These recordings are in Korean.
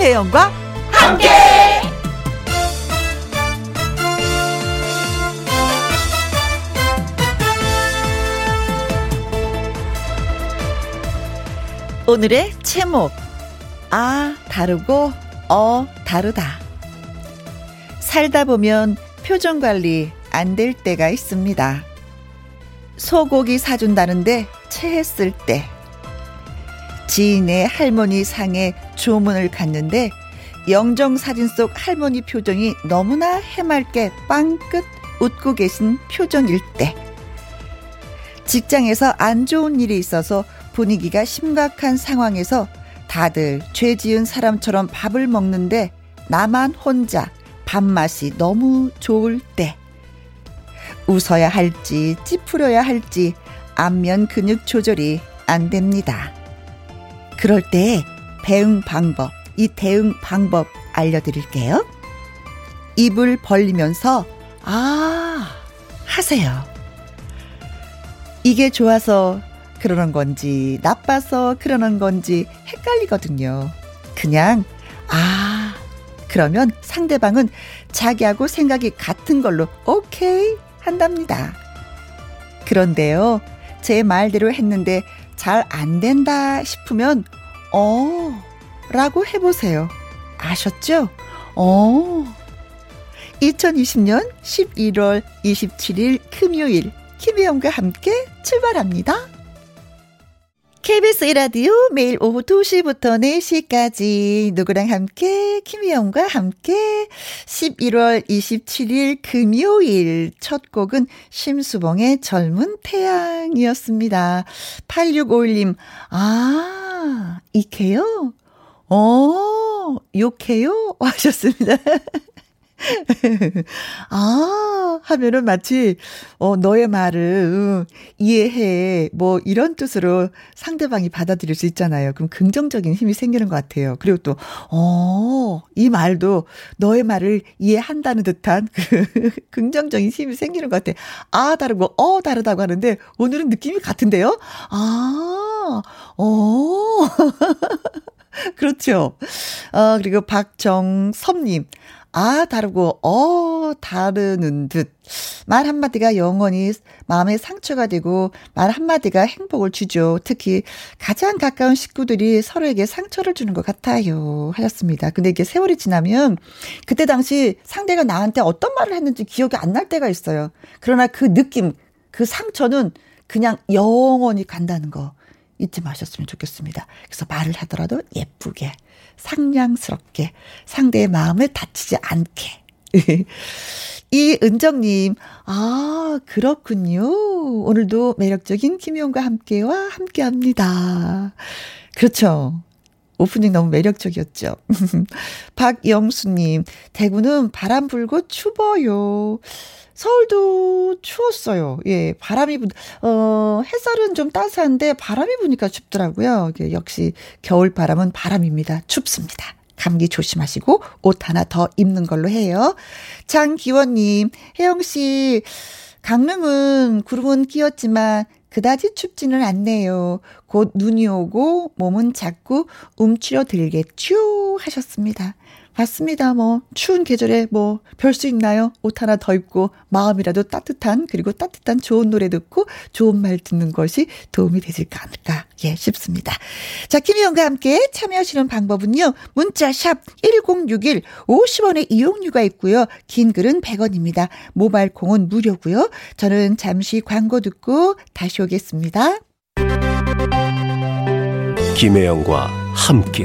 김혜영과 함께. 오늘의 제목 아 다르고 어 다르다 살다 보면 표정 관리 안 될 때가 있습니다. 소고기 사준다는데 체했을 때 지인의 할머니 상에 조문을 갔는데 영정 사진 속 할머니 표정이 너무나 해맑게 빵끝 웃고 계신 표정일 때 직장에서 안 좋은 일이 있어서 분위기가 심각한 상황에서 다들 죄 지은 사람처럼 밥을 먹는데 나만 혼자 밥맛이 너무 좋을 때 웃어야 할지 찌푸려야 할지 안면 근육 조절이 안 됩니다. 그럴 때 대응 방법, 이 대응 방법 알려드릴게요. 입을 벌리면서 아 하세요. 이게 좋아서 그러는 건지 나빠서 그러는 건지 헷갈리거든요. 그냥 아 그러면 상대방은 자기하고 생각이 같은 걸로 오케이 한답니다. 그런데요, 제 말대로 했는데 잘 안 된다 싶으면, 어, 라고 해보세요. 아셨죠? 어. 2020년 11월 27일 금요일, 김혜영과 함께 출발합니다. KBS 이라디오 매일 오후 2시부터 4시까지 누구랑 함께 김희영과 함께 11월 27일 금요일 첫 곡은 심수봉의 젊은 태양이었습니다. 8651님 아 이케요? 어 욕해요? 하셨습니다. 아, 하면은 마치, 어, 너의 말을, 응, 이해해. 뭐, 이런 뜻으로 상대방이 받아들일 수 있잖아요. 그럼 긍정적인 힘이 생기는 것 같아요. 그리고 또, 어, 이 말도 너의 말을 이해한다는 듯한 그 긍정적인 힘이 생기는 것 같아. 아, 다르고, 어, 다르다고 하는데, 오늘은 느낌이 같은데요? 아, 어. 그렇죠. 어, 그리고 박정섭님. 아, 다르고, 어, 다르는 듯. 말 한마디가 영원히 마음에 상처가 되고, 말 한마디가 행복을 주죠. 특히 가장 가까운 식구들이 서로에게 상처를 주는 것 같아요. 하셨습니다. 근데 이게 세월이 지나면, 그때 당시 상대가 나한테 어떤 말을 했는지 기억이 안 날 때가 있어요. 그러나 그 느낌, 그 상처는 그냥 영원히 간다는 거 잊지 마셨으면 좋겠습니다. 그래서 말을 하더라도 예쁘게. 상냥스럽게 상대의 마음을 다치지 않게. 이 은정님, 아, 그렇군요. 오늘도 매력적인 김희영과 함께와 함께 합니다. 그렇죠. 오프닝 너무 매력적이었죠. 박영수님, 대구는 바람 불고 추워요. 서울도 추웠어요. 예, 바람이 부, 어, 햇살은 좀 따스한데 바람이 부니까 춥더라고요. 역시 겨울 바람은 바람입니다. 춥습니다. 감기 조심하시고 옷 하나 더 입는 걸로 해요. 장기원님, 혜영씨, 강릉은 구름은 끼었지만 그다지 춥지는 않네요. 곧 눈이 오고 몸은 자꾸 움츠려 들겠죠 하셨습니다. 맞습니다. 뭐 추운 계절에 뭐 별 수 있나요? 옷 하나 더 입고 마음이라도 따뜻한 그리고 따뜻한 좋은 노래 듣고 좋은 말 듣는 것이 도움이 되실까 않을까 예 싶습니다. 자 김희영과 함께 참여하시는 방법은요. 문자 샵 1061 50원의 이용료가 있고요. 긴 글은 100원입니다. 모바일 콩은 무료고요. 저는 잠시 광고 듣고 다시 오겠습니다. 김혜영과 함께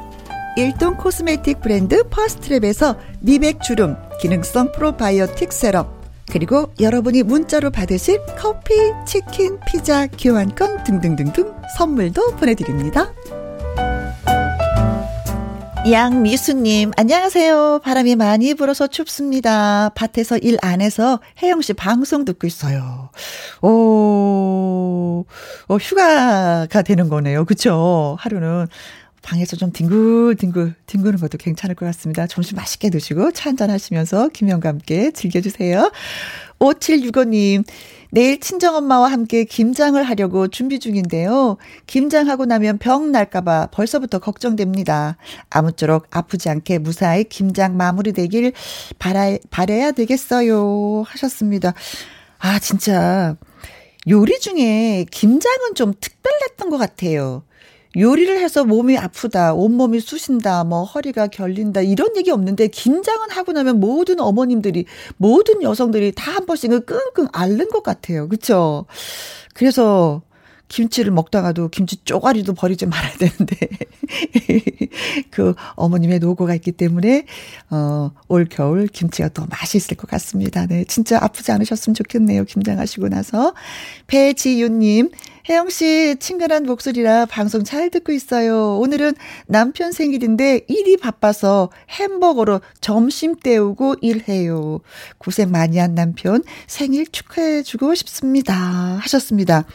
일동 코스메틱 브랜드 퍼스트랩에서 미백 주름 기능성 프로바이오틱 세럼 그리고 여러분이 문자로 받으실 커피, 치킨, 피자, 교환권 등등등등 선물도 보내드립니다. 양미수님, 안녕하세요. 바람이 많이 불어서 춥습니다. 밭에서 일안 해서 혜영 씨 방송 듣고 있어요. 오, 어, 휴가가 되는 거네요. 그쵸? 하루는. 방에서 좀 뒹굴뒹굴 뒹구는 것도 괜찮을 것 같습니다. 점심 맛있게 드시고 차 한잔 하시면서 김영과 함께 즐겨주세요. 5765님, 내일 친정엄마와 함께 김장을 하려고 준비 중인데요. 김장하고 나면 병 날까봐 벌써부터 걱정됩니다. 아무쪼록 아프지 않게 무사히 김장 마무리되길 바라, 바래야 되겠어요. 하셨습니다. 아, 진짜. 요리 중에 김장은 좀 특별했던 것 같아요. 요리를 해서 몸이 아프다, 온몸이 쑤신다, 뭐 허리가 결린다 이런 얘기 없는데 김장은 하고 나면 모든 어머님들이 모든 여성들이 다 한 번씩은 끙끙 앓는 것 같아요. 그렇죠? 그래서 김치를 먹다가도 김치 쪼가리도 버리지 말아야 되는데 그 어머님의 노고가 있기 때문에 어올 겨울 김치가 더 맛있을 것 같습니다. 네, 진짜 아프지 않으셨으면 좋겠네요. 김장하시고 나서 배지윤님 혜영 씨 친근한 목소리라 방송 잘 듣고 있어요. 오늘은 남편 생일인데 일이 바빠서 햄버거로 점심 때우고 일해요. 고생 많이 한 남편 생일 축하해 주고 싶습니다. 하셨습니다.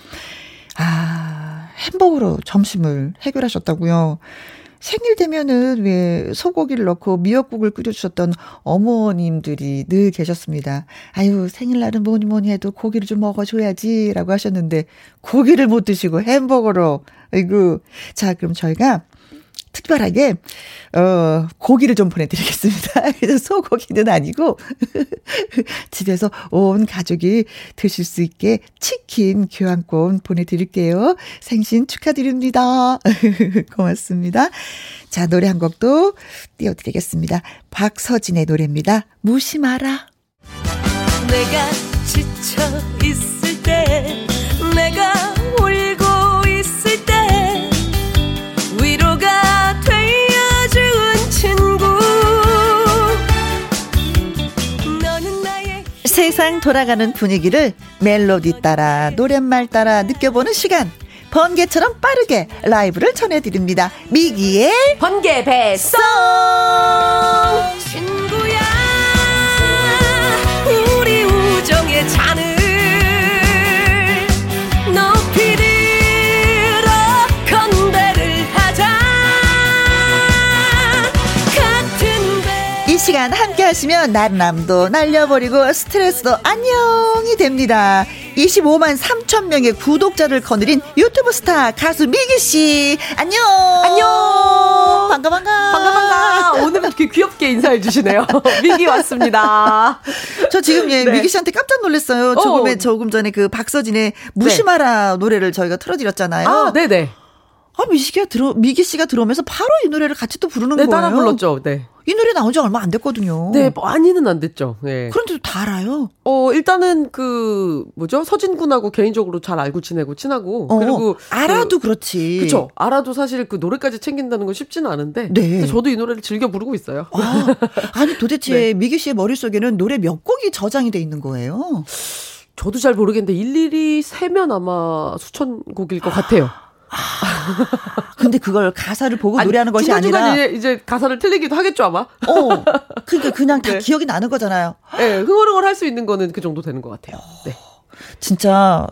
아, 햄버거로 점심을 해결하셨다고요. 생일 되면은 왜 소고기를 넣고 미역국을 끓여주셨던 어머님들이 늘 계셨습니다. 아유, 생일날은 뭐니 뭐니 해도 고기를 좀 먹어줘야지 라고 하셨는데 고기를 못 드시고 햄버거로. 아이고. 자, 그럼 저희가 특별하게 어 고기를 좀 보내드리겠습니다. 그래서 소고기는 아니고 집에서 온 가족이 드실 수 있게 치킨 교환권 보내드릴게요. 생신 축하드립니다. 고맙습니다. 자 노래 한 곡도 띄워드리겠습니다. 박서진의 노래입니다. 무심하라. 내가 지쳐 있을 때 내가 울고 세상 돌아가는 분위기를 멜로디 따라 노랫말 따라 느껴보는 시간. 번개처럼 빠르게 라이브를 전해드립니다. 미기의 번개 배송! 친구야 우리 우정의 잔을 시간 함께 하시면 나른함도 날려버리고 스트레스도 안녕이 됩니다. 25만 3천 명의 구독자를 거느린 유튜브 스타 가수 미기 씨. 안녕. 안녕. 반가 반가. 반가 반가. 오늘은 이렇게 귀엽게 인사해 주시네요. 미기 왔습니다. 저 지금 예 네. 미기 씨한테 깜짝 놀랐어요. 조금 어. 조금 전에 그 박서진의 무심하라 네. 노래를 저희가 틀어드렸잖아요. 아 네네 아, 미기 씨가 들어, 미기 씨가 들어오면서 바로 이 노래를 같이 또 부르는 네, 거예요. 따라 불렀죠. 네. 이 노래 나온 지 얼마 안 됐거든요. 네, 많이는 안 됐죠. 네. 그런데도 다 알아요. 어, 일단은 그 뭐죠? 서진 군하고 개인적으로 잘 알고 지내고 친하고 어, 그리고 알아도 그, 렇지 그렇죠. 알아도 사실 그 노래까지 챙긴다는 건 쉽지는 않은데. 네. 저도 이 노래를 즐겨 부르고 있어요. 아, 니 도대체 네. 미기 씨의 머릿속에는 노래 몇 곡이 저장이 돼 있는 거예요? 저도 잘 모르겠는데 일일이 세면 아마 수천 곡일 것 같아요. 아, 근데 그걸 가사를 보고 아니, 노래하는 것이 아니라 이제, 이제 가사를 틀리기도 하겠죠 아마. 어, 그러니까 그냥 다 네. 기억이 나는 거잖아요. 네, 흥얼흥얼 할 수 있는 거는 그 정도 되는 것 같아요. 네. 진짜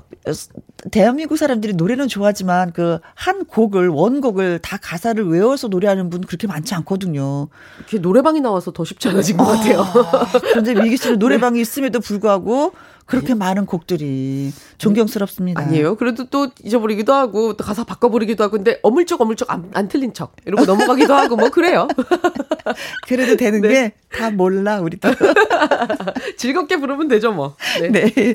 대한민국 사람들이 노래는 좋아하지만 그 한 곡을 원곡을 다 가사를 외워서 노래하는 분 그렇게 많지 않거든요. 이렇게 노래방이 나와서 더 쉽지 않아진 것 같아요. 아, 그런데 미기 씨는 노래방이 네. 있음에도 불구하고 그렇게 많은 곡들이 존경스럽습니다. 아니에요. 그래도 또 잊어버리기도 하고 또 가사 바꿔버리기도 하고 근데 어물쩍 어물쩍 안, 안 틀린 척 이러고 넘어가기도 하고 뭐 그래요. 그래도 되는 네. 게다 몰라 우리도. 즐겁게 부르면 되죠 뭐. 네. 네.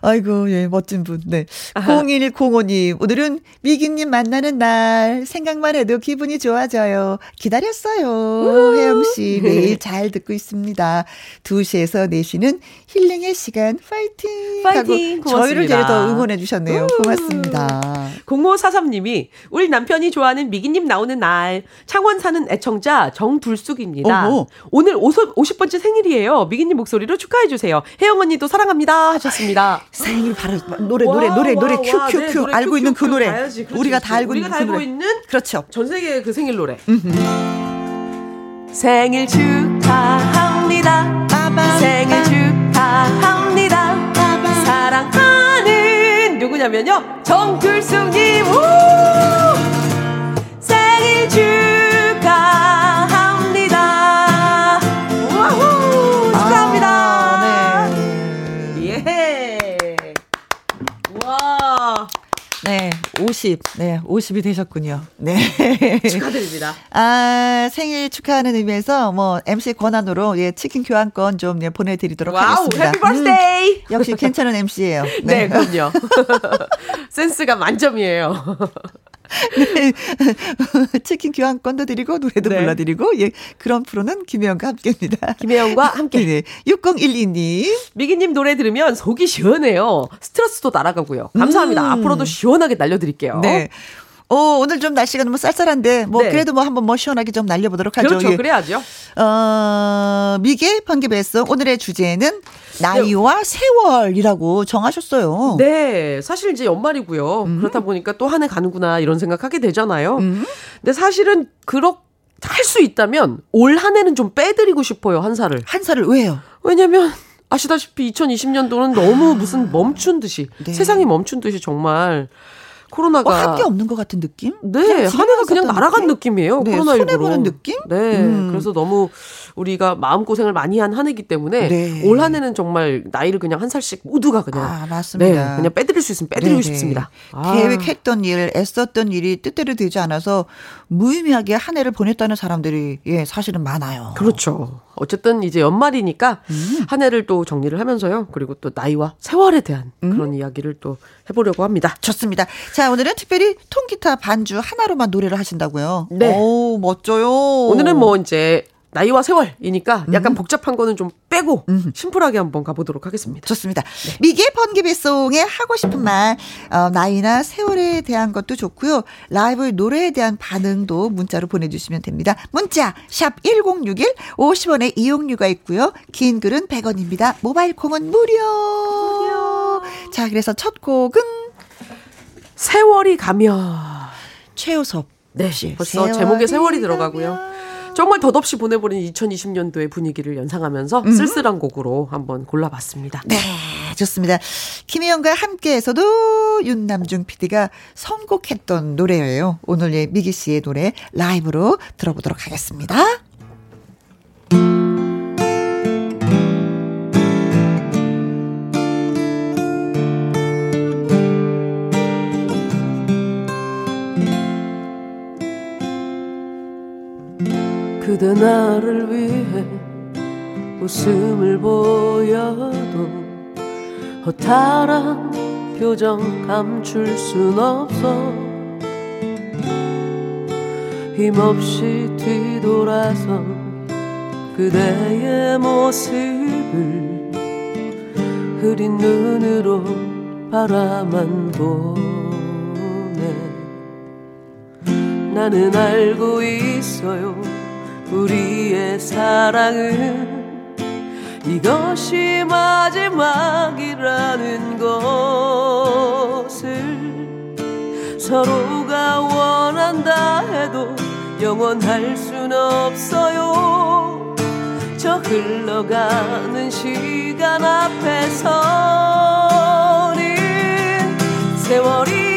아이고 예 멋진 분. 네. 01205님 오늘은 미기님 만나는 날 생각만 해도 기분이 좋아져요. 기다렸어요. 혜영 씨 매일 잘 듣고 있습니다. 2시에서 4시는 힐링의 시간 파이 팅! 파이팅! 고맙습니다. 저희를 더 응원해 주셨네요. 고맙습니다. 0543님이 우리 남편이 좋아하는 미기님 나오는 날 창원 사는 애청자 정불숙입니다. 어허. 오늘 50, 50 번째 생일이에요. 미기님 목소리로 축하해 주세요. 혜영 언니도 사랑합니다 하셨습니다. 생일 바로 노래 노래 와, 노래 노래 큐큐큐 네, 알고 큐, 있는 그 노래. 그렇지, 우리가 다 알고 우리가 있는 다그 알고 노래. 있는 그렇죠. 전 세계 그 생일 노래. 생일 축하합니다. 생일 축하합니다. 누구냐면요. 정글숙님. 생 50. 네, 50이 되셨군요. 네. 축하드립니다. 아, 생일 축하하는 의미에서 뭐 MC 권한으로 예, 치킨 교환권 좀 예, 보내 드리도록 와우, 하겠습니다. Happy birthday! 음, 역시 괜찮은 MC예요. 네, 네 그럼요. 센스가 만점이에요. 네. 치킨 교환권도 드리고 노래도 네. 불러드리고 예 그런 프로는 김혜영과 함께입니다. 김혜영과 함께. 네. 6012님 미기님 노래 들으면 속이 시원해요. 스트레스도 날아가고요. 감사합니다. 음. 앞으로도 시원하게 날려드릴게요. 네. 어, 오늘 좀 날씨가 너무 쌀쌀한데, 뭐, 네. 그래도 뭐 한번 뭐 시원하게 좀 날려보도록 하죠. 그렇죠. 예. 그래야죠. 어, 미개 번개배송 오늘의 주제는 나이와 네. 세월이라고 정하셨어요. 네. 사실 이제 연말이고요. 음. 그렇다 보니까 또 한 해 가는구나 이런 생각하게 되잖아요. 음. 근데 사실은 그렇 할수 있다면 올 한 해는 좀 빼드리고 싶어요. 한 살을. 한 살을 왜요? 왜냐면 아시다시피 2020년도는 너무 아. 무슨 멈춘 듯이 네. 세상이 멈춘 듯이 정말 코로나가 어, 한게 없는 것 같은 느낌? 네, 한 해가 그냥 날아간 느낌? 이에요 네, 코로나 19로. 보는 느낌? 네, 음. 그래서 너무 우리가 마음 고생을 많이 한 한 해기 때문에 네. 올한 해는 정말 나이를 그냥 한 살씩 모두가 그냥 아, 맞습니다. 네, 그냥 빼드릴 수 있으면 빼드리고 네네. 싶습니다. 아. 계획했던 일, 애썼던 일이 뜻대로 되지 않아서 무의미하게 한 해를 보냈다는 사람들이 예 사실은 많아요. 그렇죠. 어쨌든 이제 연말이니까 음. 한 해를 또 정리를 하면서요. 그리고 또 나이와 세월에 대한 음. 그런 이야기를 또 해보려고 합니다. 좋습니다. 자, 오늘은 특별히 통기타 반주 하나로만 노래를 하신다고요. 네. 오, 멋져요. 오늘은 뭐 이제 나이와 세월이니까 약간 음. 복잡한 거는 좀 빼고 음. 심플하게 한번 가보도록 하겠습니다. 좋습니다. 네. 미개 번개배송에 하고 싶은 말, 어, 나이나 세월에 대한 것도 좋고요. 라이브 노래에 대한 반응도 문자로 보내주시면 됩니다. 문자 샵 #1061 50원의 이용료가 있고요. 긴 글은 100원입니다. 모바일 콩은 무료. 무료. 자, 그래서 첫 곡은 세월이 가면 최우섭. 네, 벌써 제목에 세월이 들어가고요. 정말 덧없이 보내버린 2020년도의 분위기를 연상하면서 음. 쓸쓸한 곡으로 한번 골라봤습니다. 네, 좋습니다. 김혜영과 함께해서도 윤남중 PD가 선곡했던 노래예요. 오늘의 미기 씨의 노래 라이브로 들어보도록 하겠습니다. 그대 나를 위해 웃음을 보여도 허탈한 표정 감출 순 없어. 힘없이 뒤돌아서 그대의 모습을 흐린 눈으로 바라만 보네. 나는 알고 있어요 우리의 사랑은 이것이 마지막이라는 것을 서로가 원한다 해도 영원할 순 없어요. 저 흘러가는 시간 앞에서 세월이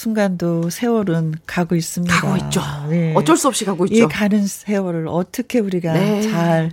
순간도 세월은 가고 있습니다. 가고 있죠. 네. 어쩔 수 없이 가고 있죠. 이 가는 세월을 어떻게 우리가 네. 잘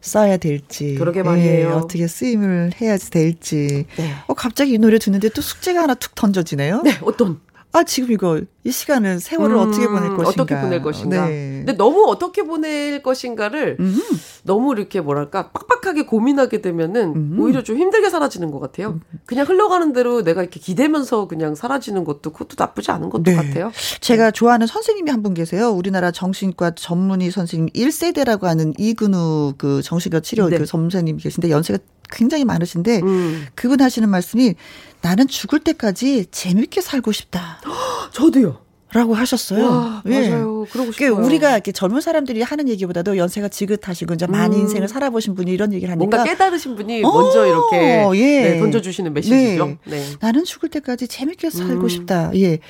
써야 될지. 그러게 말이에요. 예, 어떻게 쓰임을 해야 될지. 네. 어, 갑자기 이 노래 듣는데 또 숙제가 하나 툭 던져지네요. 네, 어떤? 아, 지금 이거, 이 시간은 세월을 음, 어떻게 보낼 것인가. 어떻게 보낼 것인가. 네. 근데 너무 어떻게 보낼 것인가를 음. 너무 이렇게 뭐랄까, 빡빡하게 고민하게 되면은 음. 오히려 좀 힘들게 사라지는 것 같아요. 그냥 흘러가는 대로 내가 이렇게 기대면서 그냥 사라지는 것도 그것도 나쁘지 않은 것도 네. 같아요. 제가 좋아하는 선생님이 한 분 계세요. 우리나라 정신과 전문의 선생님 1세대라고 하는 이근우 그 정신과 치료 네. 그 선생님이 계신데 연세가 굉장히 많으신데 음. 그분 하시는 말씀이 나는 죽을 때까지 재밌게 살고 싶다. 저도요. 라고 하셨어요. 와, 예. 맞아요. 그러고 싶어요. 우리가 이렇게 젊은 사람들이 하는 얘기보다도 연세가 지긋하시고 이제 많은 음. 인생을 살아보신 분이 이런 얘기를 하니까 뭔가 깨달으신 분이 어, 먼저 이렇게 예. 네, 던져주시는 메시지죠. 네. 네. 나는 죽을 때까지 재밌게 살고 음. 싶다. 예,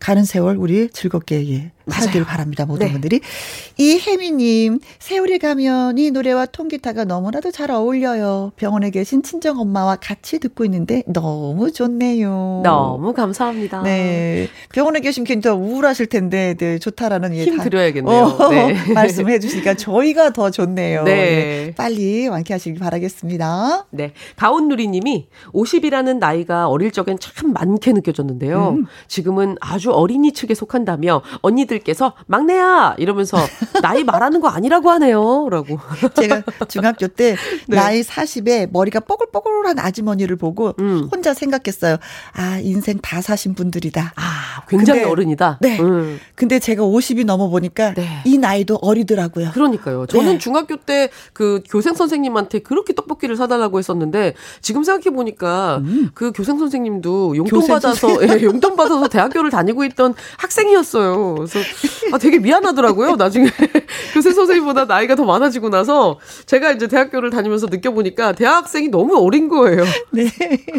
가는 세월 우리 즐겁게 예 하길 바랍니다. 모든 네. 분들이. 이혜미님, 세월이 가면 이 노래와 통기타가 너무나도 잘 어울려요. 병원에 계신 친정 엄마와 같이 듣고 있는데 너무 좋네요. 너무 감사합니다. 네. 병원에 계신 괜히 우울하실 텐데, 네, 좋다라는 힘 드려야겠네요. 어, 네. 말씀해 주시니까 저희가 더 좋네요. 네. 네. 빨리 완쾌하시길 바라겠습니다. 네. 가온누리 님이 50이라는 나이가 어릴 적엔 참 많게 느껴졌는데요. 음. 지금은 아주 어린이 측에 속한다며 언니들 어머니들께서 막내야 이러면서 나이 말하는 거 아니라고 하네요. 라고. 제가 중학교 때 네. 나이 40에 머리가 뽀글뽀글한 아주머니를 보고 음. 혼자 생각했어요. 아, 인생 다 사신 분들이다. 아, 굉장히 근데, 어른이다. 네. 음. 근데 제가 50이 넘어 보니까 네. 이 나이도 어리더라고요. 그러니까요. 저는 네. 중학교 때 그 교생 선생님한테 그렇게 떡볶이를 사달라고 했었는데 지금 생각해 보니까 음. 그 교생 선생님도 용돈 받아서 예, 용돈 받아서 대학교를 다니고 있던 학생이었어요. 그래서 아, 되게 미안하더라고요. 나중에 교세 선생님보다 나이가 더 많아지고 나서 제가 이제 대학교를 다니면서 느껴보니까 대학생이 너무 어린 거예요. 네.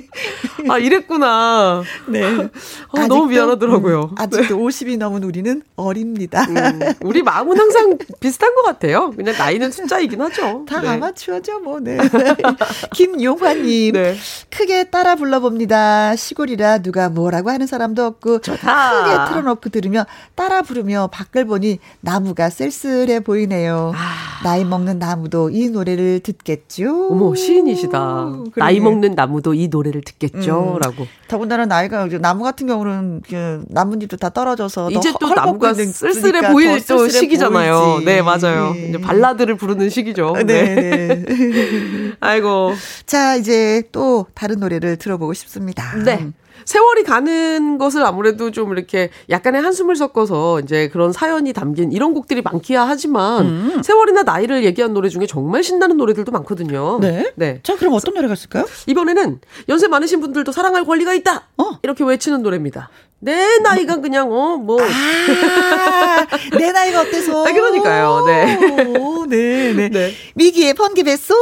아, 이랬구나. 네. 아, 아직도, 너무 미안하더라고요. 음, 아직도 네. 50이 넘은 우리는 어립니다. 음, 우리 마음은 항상 비슷한 것 같아요. 그냥 나이는 숫자이긴 하죠. 다 네. 아마추어죠, 뭐, 네. 김용화님. 네. 크게 따라 불러봅니다. 시골이라 누가 뭐라고 하는 사람도 없고. 좋다. 크게 틀어놓고 들으며 따라 부르 부르며 밖을 보니 나무가 쓸쓸해 보이네요. 아. 나이 먹는 나무도 이 노래를 듣겠죠. 어머 시인이시다. 그러네. 나이 먹는 나무도 이 노래를 듣겠죠. 음. 라고. 더군다나 나이가 나무 같은 경우는 그 나뭇잎도 다 떨어져서 이제 또 나무가 쓸쓸해 보일 또 시기잖아요. 보이지. 네, 맞아요. 네. 이제 발라드를 부르는 시기죠. 네. 네. 아이고. 자, 이제 또 다른 노래를 들어보고 싶습니다. 네. 세월이 가는 것을 아무래도 좀 이렇게 약간의 한숨을 섞어서 이제 그런 사연이 담긴 이런 곡들이 많기야 하지만 음. 세월이나 나이를 얘기한 노래 중에 정말 신나는 노래들도 많거든요. 네. 네. 자, 그럼 어떤 노래가 있을까요? 이번에는 연세 많으신 분들도 사랑할 권리가 있다. 어. 이렇게 외치는 노래입니다. 내 나이가 그냥 어 뭐. 아, 내 나이가 어때서? 아, 그러니까요. 네. 네, 네. 네. 미기의 번개배 속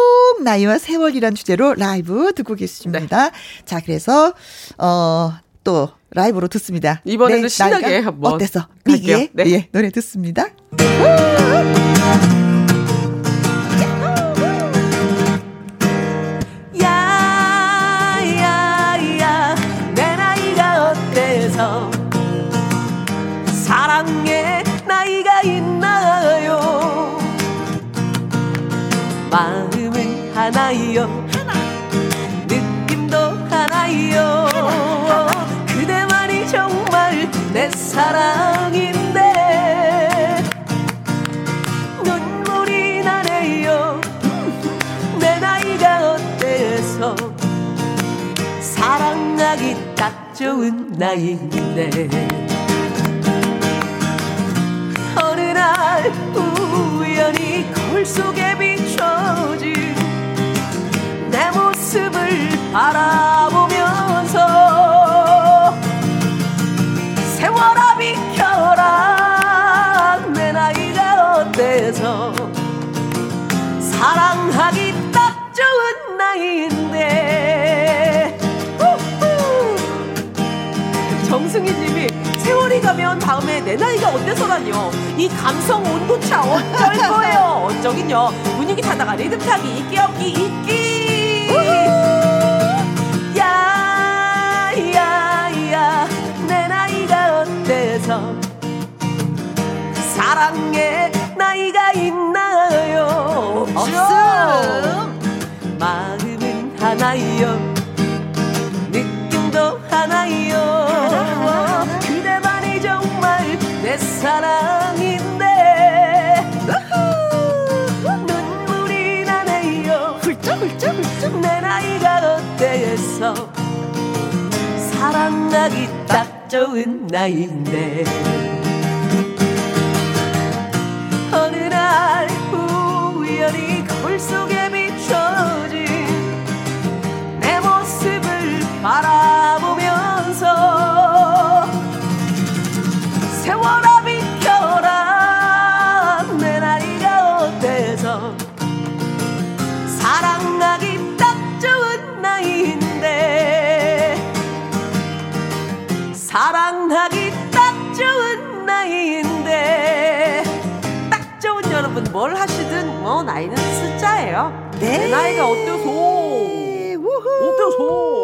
나이와 세월이란 주제로 라이브 듣고 계십니다. 네. 자, 그래서 어. 또 라이브로 듣습니다. 이번에는 신나게 한번 어땠어? 미기의 네. 예, 노래 듣습니다. 사랑의 나이가 있나요? 마음은 하나요. 내 사랑인데 눈물이 나네요. 내 나이가 어때서 사랑하기 딱 좋은 나이인데. 날 우연히 거울 속에 비춰진 내 모습을 바라보면서 세월아 비켜라 내 나이가 어때서 사랑하기 딱 좋은 나이인데 정승희님이 세월이 가면 다음에 내 나이가 어때서라뇨. 이 감성 온도차 어쩔 거예요. 어쩌긴요. 분위기 타다가 리듬 타기, 있기 없기, 있기. 야, 야, 야, 내 어때서 사랑의 나이가 있나요? 없음. 마음은 하나요. 느낌도 하나요. 내 사랑인데 눈물이 나네요 훌쩍훌쩍 훌쩍 내 나이가 어때서 사랑하기 딱 좋은 나이인데. 어느 날 우연히 거울 속에 비춰진 내 모습을 바라 나이가 어때서 어때서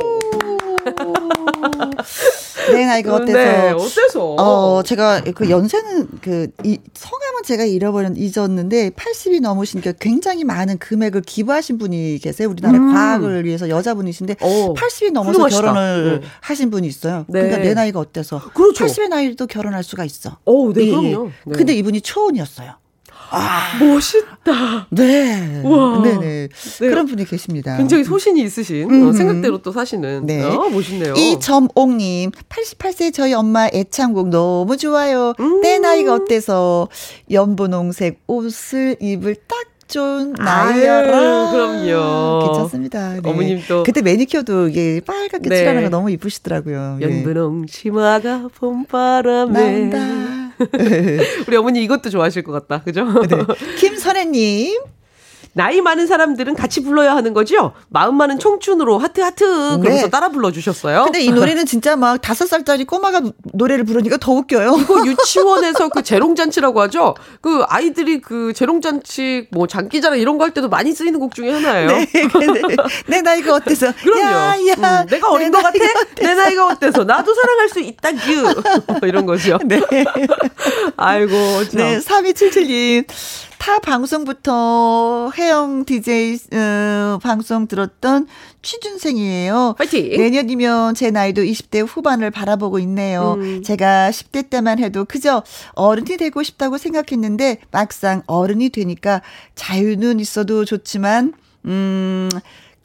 내 나이가 어때서? 네, 어때서? 어, 제가 그 연세는 그 이, 성함은 제가 잃어버렸 잊었는데 80이 넘으시니까 굉장히 많은 금액을 기부하신 분이 계세요. 우리나라 음. 과학을 위해서 여자분이신데 오, 80이 넘어서 훌륭하시다. 결혼을 네. 하신 분이 있어요. 네. 그러니까 내 나이가 어때서? 그렇죠. 80의 나이도 결혼할 수가 있어. 오, 네, 예, 예. 그럼요. 네. 근데 이분이 초혼이었어요. 아, 멋있다. 네. 와. 네네. 네. 그런 분이 계십니다. 굉장히 소신이 있으신, 어, 생각대로 또 사시는. 네. 어, 멋있네요. 이점옥님, 88세 저희 엄마 애창곡 너무 좋아요. 음. 내 나이가 어때서 연분홍색 옷을 입을 딱 좋은 나이여라. 그럼요. 괜찮습니다. 네. 어머님도 그때 매니큐어도 이게 빨갛게 네. 칠하는 거 너무 이쁘시더라고요. 연분홍 치마가 봄바람에 나온다. 우리 어머니 이것도 좋아하실 것 같다. 그죠? 네. 김선혜님. 나이 많은 사람들은 같이 불러야 하는 거죠? 마음 많은 청춘으로 하트 하트 그러면서 네. 따라 불러주셨어요. 근데 이 노래는 진짜 막 다섯 살짜리 꼬마가 노래를 부르니까 더 웃겨요. 이거 유치원에서 그 재롱잔치라고 하죠. 그 아이들이 그 재롱잔치 뭐 장기자랑 이런 거 할 때도 많이 쓰이는 곡 중에 하나예요. 네, 네. 내 나이가 어때서? 그럼요. 야, 야, 음, 내가 어린 것 같아? 어때서? 내 나이가 어때서? 나도 사랑할 수 있다, 규. 이런 거죠. 네. 아이고, 참. 네, 3277님. 타 방송부터 혜영 DJ 어, 방송 들었던 취준생이에요. 파이팅! 내년이면 제 나이도 20대 후반을 바라보고 있네요. 음. 제가 10대 때만 해도 그저 어른이 되고 싶다고 생각했는데 막상 어른이 되니까 자유는 있어도 좋지만 음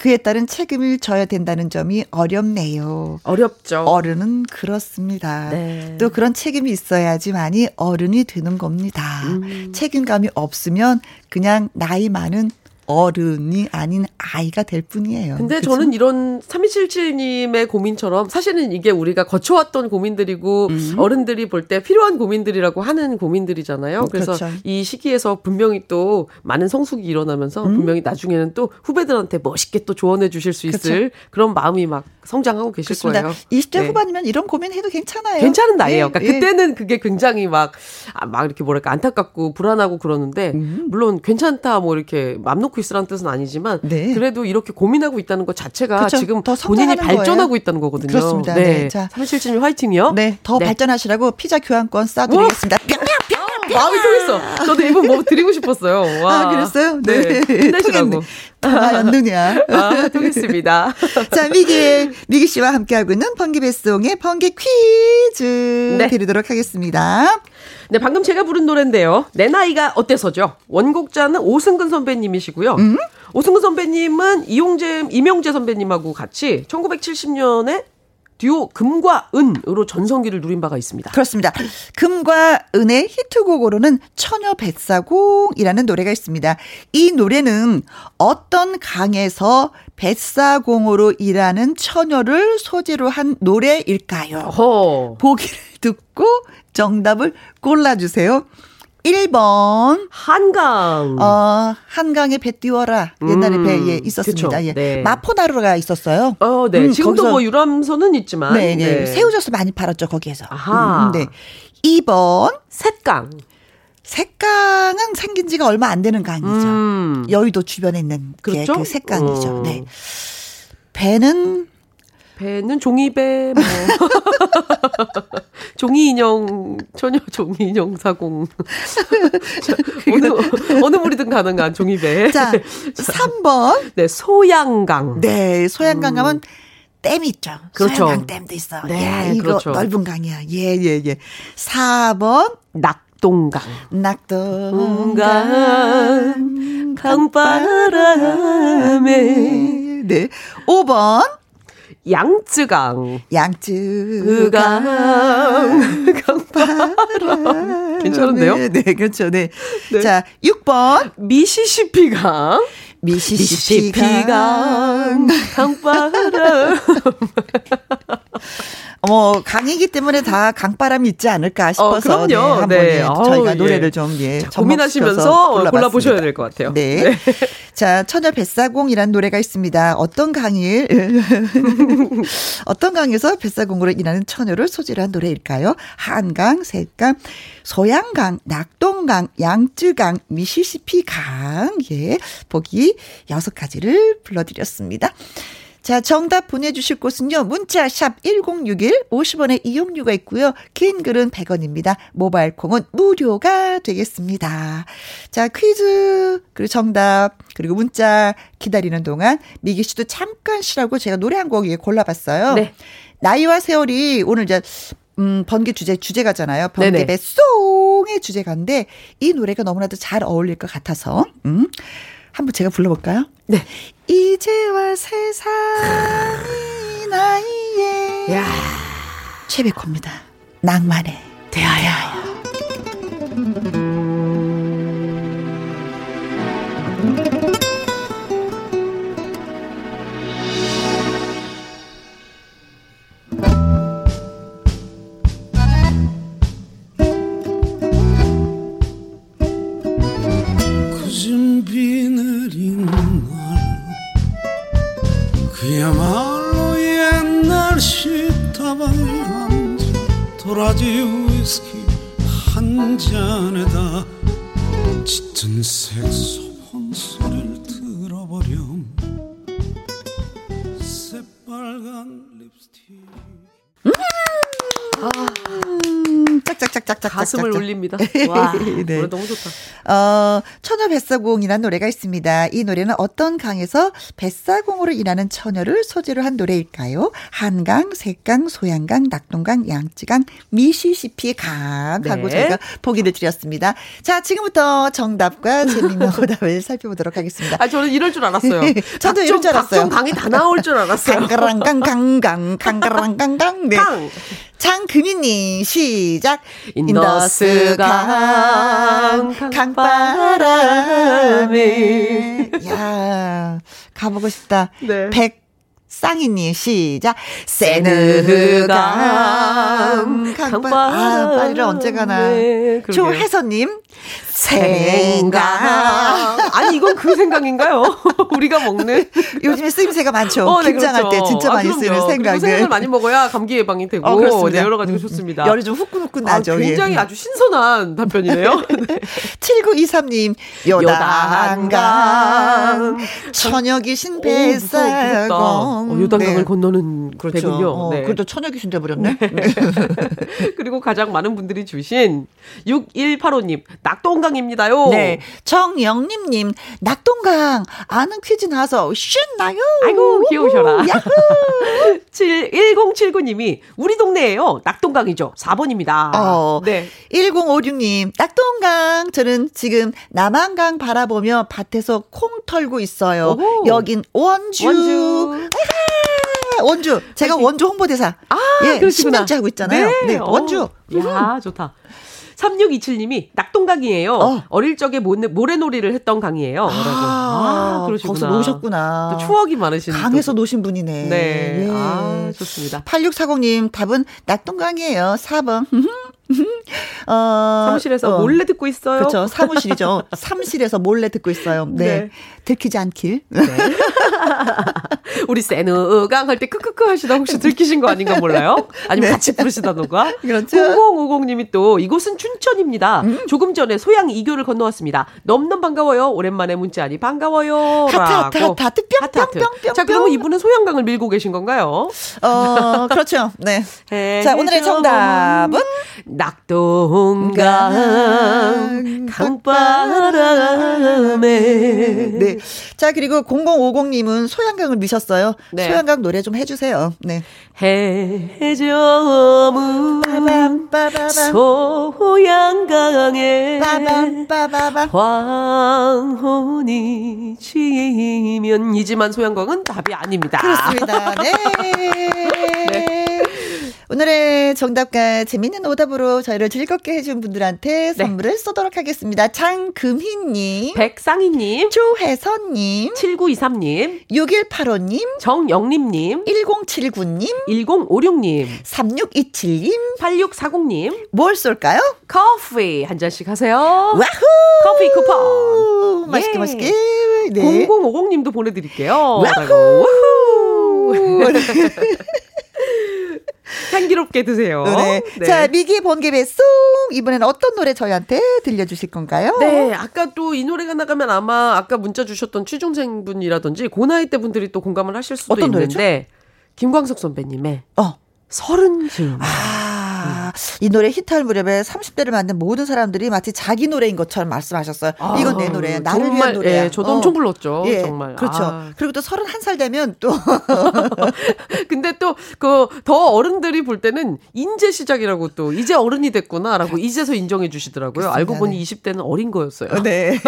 그에 따른 책임을 져야 된다는 점이 어렵네요. 어렵죠. 어른은 그렇습니다. 네. 또 그런 책임이 있어야지만이 어른이 되는 겁니다. 음. 책임감이 없으면 그냥 나이 많은 어른이 아닌 아이가 될 뿐이에요. 근데 그쵸? 저는 이런 3277님의 고민처럼 사실은 이게 우리가 거쳐왔던 고민들이고 음. 어른들이 볼 때 필요한 고민들이라고 하는 고민들이잖아요. 그래서 그렇죠. 이 시기에서 분명히 또 많은 성숙이 일어나면서 음. 분명히 나중에는 또 후배들한테 멋있게 또 조언해 주실 수 있을 그렇죠. 그런 마음이 막 성장하고 계실 그렇습니다. 거예요. 20대 네. 후반이면 이런 고민해도 괜찮아요. 괜찮은 나이에요. 그러니까 예, 그때는 그게 굉장히 막, 아, 막 이렇게 뭐랄까 안타깝고 불안하고 그러는데 음. 물론 괜찮다 뭐 이렇게 맘 놓고 놓고 있으라는 뜻은 아니지만 네. 그래도 이렇게 고민하고 있다는 것 자체가 그쵸? 지금 더 본인이 발전하고 거예요. 있다는 거거든요. 그렇습니다. 네. 네. 자, 3777님 화이팅이요. 네. 더 네. 발전하시라고 피자 교환권 쏴드리겠습니다. 뿅뿅뿅. 마음이 통했어. 저도 이분 뭐 드리고 싶었어요. 와. 아, 그랬어요? 네. 네. 힘내시라고. 다였느냐. 아, 통했습니다. 자, 미기, 미기 씨와 함께하고 있는 번기배송의 번기 퀴즈 네. 드리도록 하겠습니다. 네, 방금 제가 부른 노래인데요. 내 나이가 어때서죠? 원곡자는 오승근 선배님이시고요. 음? 오승근 선배님은 이용재, 이명재 선배님하고 같이 1970년에 듀오 금과 은으로 전성기를 누린 바가 있습니다. 그렇습니다. 금과 은의 히트곡으로는 처녀 뱃사공이라는 노래가 있습니다. 이 노래는 어떤 강에서 뱃사공으로 일하는 처녀를 소재로 한 노래일까요? 허. 보기를 듣고 정답을 골라주세요. 1번. 한강. 어, 한강에 배 띄워라. 옛날에 음, 배에 있었습니다. 예. 네. 마포나루가 있었어요. 어, 네. 음, 지금도 뭐 유람선은 있지만. 네, 네. 네. 새우젓을 많이 팔았죠, 거기에서. 아하. 음, 네. 2번. 셋강. 색강은 생긴 지가 얼마 안 되는 강이죠. 음. 여의도 주변에 있는 그렇죠? 그 색강이죠. 어. 네. 배는 배는 종이배, 뭐. 종이 인형, 처녀 종이 인형 사공. 어느, 어느 무리든 가능한 종이배. 자, 3번. 네, 소양강. 네, 소양강 가면 음. 댐이 있죠. 그렇죠. 소양강 댐도 있어. 네, 야, 이거 그렇죠. 넓은 강이야. 예, 예, 예. 4번. 낙동강. 낙동강. 강바람에. 네. 5번. 양쯔강. 양쯔강. 강바람. 괜찮은데요? 네, 네, 그렇죠. 네. 네. 자, 6번. 미시시피강. 미시시피 강. 강바람. 뭐 강이기 때문에 다 강바람이 있지 않을까 싶어서 어, 그럼요. 네, 한번 네. 예, 저희가 예. 노래를 좀 예, 자, 고민하시면서 골라 보셔야 될 것 같아요. 네. 네. 자, 처녀 뱃사공이라는 노래가 있습니다. 어떤 강일 어떤 강에서 뱃사공으로 일하는 처녀를 소재로 한 노래일까요? 한강, 색강, 소양강, 낙동강, 양쯔강, 미시시피 강. 예. 보기 여섯 가지를 불러드렸습니다. 자, 정답 보내주실 곳은요. 문자 샵 1061, 50원의 이용료가 있고요. 긴 글은 100원입니다. 모바일 콩은 무료가 되겠습니다. 자, 퀴즈, 그리고 정답, 그리고 문자 기다리는 동안 미기 씨도 잠깐 쉬라고 제가 노래 한 곡 골라봤어요. 네. 나이와 세월이 오늘 이제 음, 번개 주제, 주제가잖아요. 번개 배송의 주제가인데, 이 노래가 너무나도 잘 어울릴 것 같아서, 음. 한번 제가 불러볼까요? 네. 이제와 세상이 나이에. 야. 최백호입니다. 낭만에 대하여. 대하여. 그야말로 옛날 시타방에 앉아 도라지 위스키 한 잔에다 짙은 색소폰 소리를 들어버렴. 새빨간 립스틱. 아, 짝짝짝 짝짝짝짝. 가슴을 울립니다. 와, 네. 노래 너무 좋다. 어, 처녀 뱃사공이라는 노래가 있습니다. 이 노래는 어떤 강에서 뱃사공으로 일하는 처녀를 소재로 한 노래일까요? 한강, 색강, 소양강, 낙동강, 양지강, 미시시피 강 하고 네. 저희가 보기를 드렸습니다. 자, 지금부터 정답과 재밌는 오답을 살펴보도록 하겠습니다. 아, 저는 이럴 줄 알았어요. 저도 이럴 줄 알았어요. 강이 다 나올 줄 알았어요. 강가랑강, 강강, 강가랑강강. 네. 강. 장금희님 시작. 인더스 강 강바람에 야 가보고 싶다. 네. 백 쌍이님 시작. 세느강 강바 아, 파리를 언제 가나. 네, 조혜선님 생강. 아니 이건 그 생강인가요? 우리가 먹는 요즘에 쓰임새가 많죠. 어, 네, 긴장할 그렇죠. 때 진짜 아, 많이 쓰는 생강을. 생강을 많이 먹어야 감기 예방이 되고 어, 네, 여러 가지가 좋습니다. 열이 좀 후끈후끈 나죠. 아, 굉장히 예. 아주 신선한 답변이네요. 네. 7923님 요단강 처녀귀신 뱃사공 어, 요단강을 네. 건너는 그렇죠. 배군요. 어, 네. 그래도 처녀귀신 돼버렸네. 네. 그리고 가장 많은 분들이 주신 6185님 낙동강입니다요. 네. 정영림님, 낙동강 아는 퀴즈 나와서 신나요. 아이고 귀여우셔라. 1079님이 우리 동네에요. 낙동강이죠. 4번입니다. 어, 네. 1056님, 낙동강 저는 지금 남한강 바라보며 밭에서 콩 털고 있어요. 오호. 여긴 원주. 원주. 원주. 제가 원주 홍보대사. 아, 예, 그러시구나. 10년째 하고 있잖아요. 네, 네 원주. 야, 좋다. 3627님이 낙동강이에요. 어. 릴 적에 모래 놀이를 했던 강이에요. 아, 아 그러시구나. 거기서 노셨구나. 추억이 많으신. 강에서 또. 노신 분이네. 네. 예. 아, 좋습니다. 8640님, 답은 낙동강이에요. 4번. 어, 사무실에서 어, 몰래 듣고 있어요. 그렇죠. 사무실이죠. 사무실에서 몰래 듣고 있어요. 네. 네. 들키지 않길. 네. 우리 세누강 할 때 크크크 하시다 혹시 들키신 거 아닌가 몰라요? 아니면 네. 같이 부르시다던가. 그렇죠. 0050님이 또 이곳은 춘천입니다. 음. 조금 전에 소양 이교를 건너왔습니다. 넘넘 반가워요. 오랜만에 문자니 반가워요. 하트 하트 하트 하트 뿅 뿅뿅뿅. 자 그러면 이분은 소양강을 밀고 계신 건가요? 어 그렇죠. 네. 자 오늘의 정답은 낙동강 강바람에 네. 자 그리고 0050님은 소양강을 미셨어요. 네. 소양강 노래 좀 해주세요. 네. 해저문 소양강에 황혼이 지면 이지만 소양강은 답이 아닙니다. 그렇습니다. 네. 네. 오늘의 정답과 재밌는 오답으로 저희를 즐겁게 해준 분들한테 네. 선물을 쏘도록 하겠습니다. 장금희님, 백상희님, 조혜선님, 7923님, 6185님, 정영림님, 1079님, 1056님, 3627님, 8640님, 뭘 쏠까요? 커피 한 잔씩 하세요. 와후! 커피 쿠폰. 맛있게 예. 맛있게. 네. 0050님도 보내드릴게요. 와후! 와후! 향기롭게 드세요. 네. 네. 자, 미기 번개 배송 이번에는 어떤 노래 저희한테 들려주실 건가요? 네, 아까 또 이 노래가 나가면 아마 아까 문자 주셨던 취중생분이라든지 고나이 때 분들이 또 공감을 하실 수도 있는데 노래죠? 김광석 선배님의 어. 서른 즈음. 아. 이 노래 히트할 무렵에 30대를 만든 모든 사람들이 마치 자기 노래인 것처럼 말씀하셨어요. 아, 이건 내 노래야. 나를 정말, 위한 노래야. 예, 저도 어. 엄청 불렀죠. 예, 정말. 그렇죠. 아. 그리고 또 31살 되면 또 근데 또 그 더 어른들이 볼 때는 인제 시작이라고 또 이제 어른이 됐구나라고 이제서 인정해 주시더라고요. 그렇습니다. 알고 보니 20대는 어린 거였어요. 네.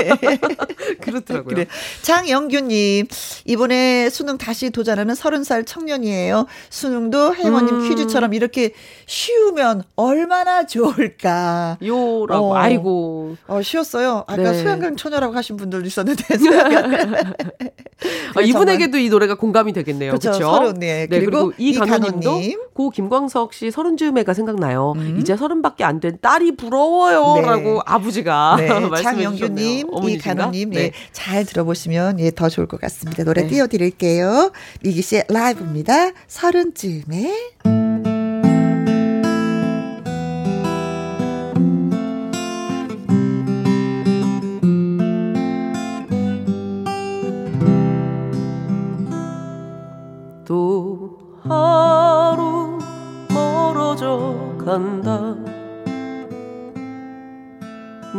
그렇더라고요. 그래. 장영규 님. 이번에 수능 다시 도전하는 30살 청년이에요. 수능도 혜원님 음. 퀴즈처럼 이렇게 쉬우면 얼마나 좋을까. 요라고, 어, 아이고. 어, 쉬었어요. 아까 네. 수양강 처녀라고 하신 분들도 있었는데. 아, 이분에게도 이 노래가 공감이 되겠네요. 그렇죠. 서른, 네. 네. 그리고, 그리고 이간호님도 고 김광석 씨 서른 즈음에가 생각나요. 음. 이제 서른밖에 안 된 딸이 부러워요라고 네. 아버지가 네. 주셨네요. 이간호님, 네. 네. 잘 들어보시면 예, 더 좋을 것 같습니다. 노래 네. 띄워드릴게요. 미기 씨의 라이브입니다. 서른 즈음에. 하루 멀어져 간다.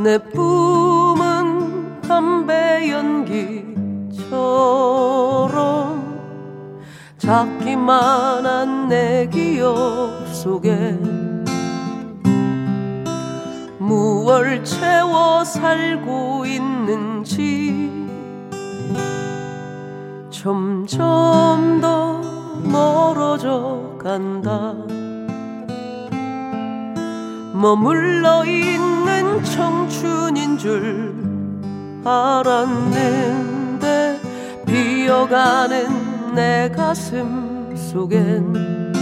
내 뿜은 담배 연기처럼 작기만 한 내 기억 속에 무얼 채워 살고 있는지 점점 더 멀어져 간다. 머물러 있는 청춘인 줄 알았는데 비어가는 내 가슴 속엔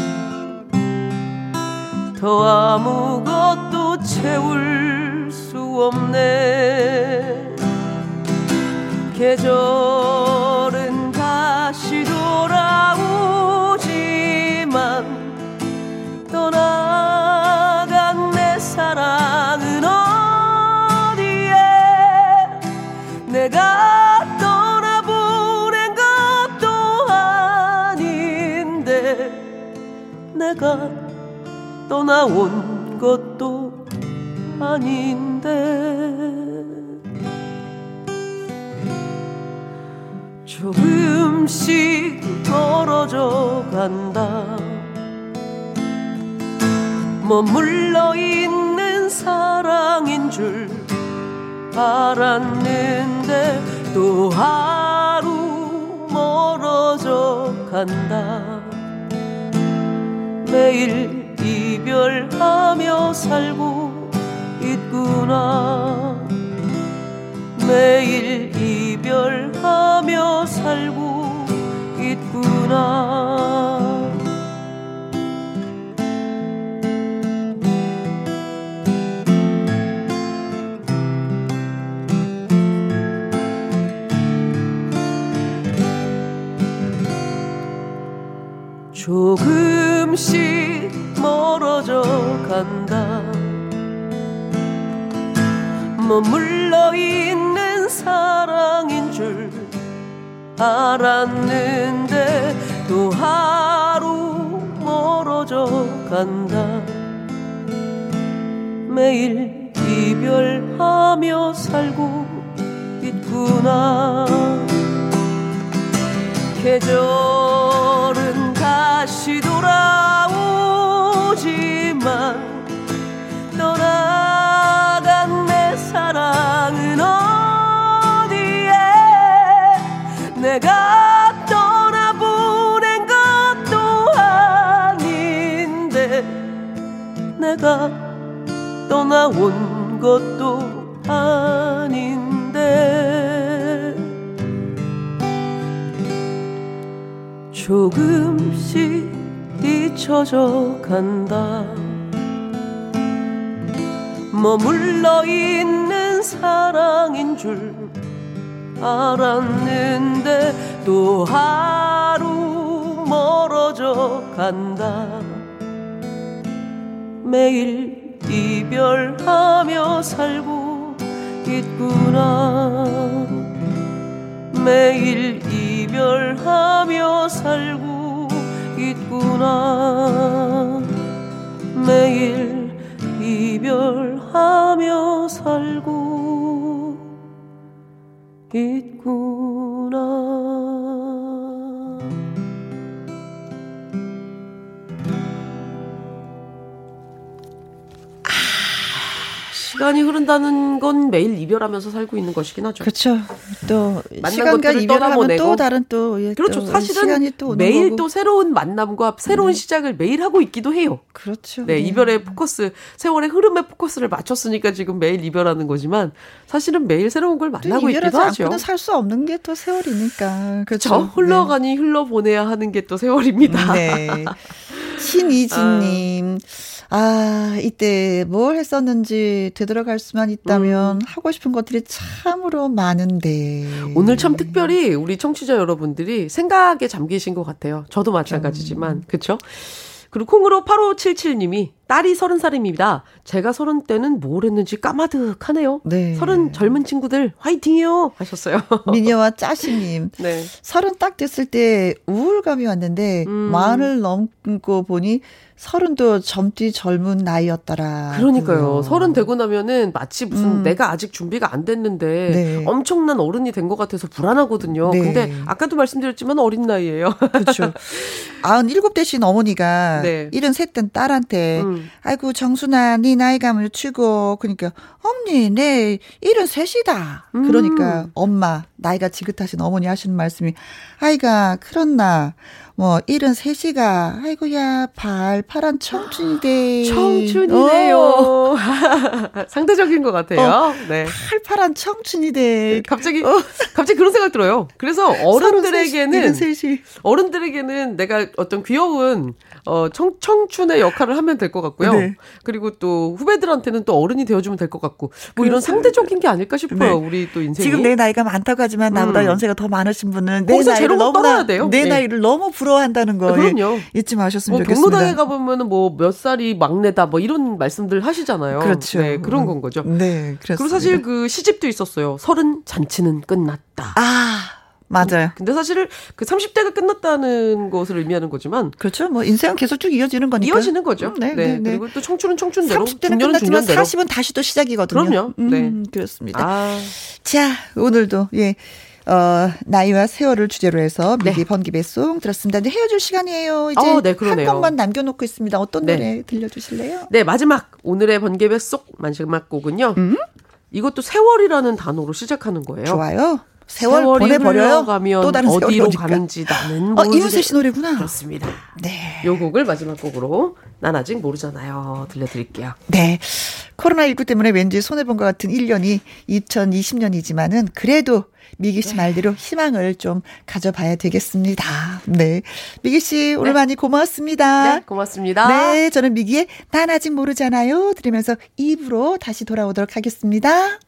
더 아무것도 채울 수 없네. 계절은 다시 돌아오 지만 떠나간 내 사랑은 어디에? 내가 떠나보낸 것도 아닌데 내가 떠나온 것도 아닌데 조금씩 멀어져 간다 머물러 있는 사랑인 줄 알았는데 또 하루 멀어져 간다. 매일 이별하며 살고 있구나. 매일 이별하며 살고 있구나 조금씩 멀어져 간다. 머물러 있는 사랑인 줄 알았는데 또 하루 멀어져 간다. 매일 이별하며 살고 있구나. 계절은 다시 돌아오지만 떠나간 내 사랑은 어디에? 내가 떠나보낸 것도 아닌데 내가 떠나온 것도 아닌데 조금씩 잊혀져 간다. 머물러 있는 사랑인 줄 알았는데 또 하루 멀어져 간다. 매일 이별하며 살고 있구나. 매일 이별하며 살고 있구나. 매일 이별하며 살고 있구나 시간이 흐른다는 건 매일 이별하면서 살고 있는 것이긴 하죠. 그렇죠. 또 시간과 이별하면 또 다른 또 예, 그렇죠. 또 사실은 또 매일 거고. 또 새로운 만남과 새로운 음. 시작을 매일 하고 있기도 해요. 그렇죠. 네, 네, 이별의 포커스, 세월의 흐름에 포커스를 맞췄으니까 지금 매일 이별하는 거지만 사실은 매일 새로운 걸 만나고 있기도 하죠. 살수 없는 게 또 세월이니까. 그렇죠. 저 흘러가니 네. 흘러 보내야 하는 게 또 세월입니다. 네. 신이진님. 아. 아, 이때 뭘 했었는지 되돌아갈 수만 있다면 음. 하고 싶은 것들이 참으로 많은데. 오늘 참 특별히 우리 청취자 여러분들이 생각에 잠기신 것 같아요. 저도 마찬가지지만. 음. 그쵸? 그리고 콩으로 8577님이 딸이 서른 살입니다. 제가 서른 때는 뭘 했는지 까마득하네요. 네. 서른 젊은 친구들 화이팅이요 하셨어요. 미녀와 짜시님. 네. 서른 딱 됐을 때 우울감이 왔는데 음. 만을 넘고 보니 서른도 젊디 젊은 나이였더라. 그러니까요. 서른 되고 나면은 마치 무슨 음. 내가 아직 준비가 안 됐는데 네. 엄청난 어른이 된 것 같아서 불안하거든요. 네. 근데 아까도 말씀드렸지만 어린 나이예요. 그렇죠. 97 되신 어머니가 네. 73된 딸한테 음. 아이고 정순아 네 나이감을 치고 그러니까 엄니 내 73이다. 음. 그러니까 엄마 나이가 지긋하신 어머니 하시는 말씀이 아이가 그렇나 뭐 73시가 아이고야 발 파란 청춘이대. 청춘이네요. 어. 상대적인 것 같아요. 어, 네. 팔파란 청춘이대. 네, 갑자기 어. 갑자기 그런 생각 들어요. 그래서 어른들에게는 어른들에게는 내가 어떤 귀여운 어, 청, 청춘의 역할을 하면 될 것 같고요. 네. 그리고 또 후배들한테는 또 어른이 되어주면 될 것 같고, 뭐 이런 상대적인 게 아닐까 싶어요. 네. 우리 또 인생이. 지금 내 나이가 많다고 하지만 나보다 음. 연세가 더 많으신 분은 내 나이를 너무나 돼요. 내 네. 나이를 너무 부러워한다는 거 그럼요. 잊지 마셨으면 뭐 좋겠습니다. 경로당에 가보면은 뭐 몇 살이 막내다 뭐 이런 말씀들 하시잖아요. 그렇죠. 네, 그런 건 거죠. 네, 그렇습니다. 그리고 사실 그 시집도 있었어요. 서른 잔치는 끝났다. 아. 맞아요. 근데 사실 그 30대가 끝났다는 것을 의미하는 거지만 그렇죠. 뭐 인생은 계속 쭉 이어지는 거니까. 이어지는 거죠. 네. 네. 네. 그리고 또 청춘은 청춘대로 30대는 끝났지만 40은 다시 또 시작이거든요. 그럼요. 음, 네. 그렇습니다. 아. 자, 오늘도 예. 어, 나이와 세월을 주제로 해서 네. 번기 배송 들었습니다. 이제 헤어질 시간이에요. 이제 어, 네, 한 곡만 남겨놓고 있습니다. 어떤 네. 노래 들려주실래요? 네, 마지막 오늘의 번개 배송 마지막 곡은요. 음? 이것도 세월이라는 단어로 시작하는 거예요. 좋아요. 세월 보내버려요. 가면 또 다른 어디로 가는지 나는 어, 이문세 씨 노래구나. 그렇습니다. 네. 요 곡을 마지막 곡으로 난 아직 모르잖아요. 들려드릴게요. 네. 코로나19 때문에 왠지 손해본 것 같은 1년이 2020년이지만은 그래도 미기 씨 네. 말대로 희망을 좀 가져봐야 되겠습니다. 네. 미기 씨 오늘 네. 많이 고맙습니다. 네, 고맙습니다. 네, 저는 미기의 난 아직 모르잖아요. 들으면서 2부로 다시 돌아오도록 하겠습니다.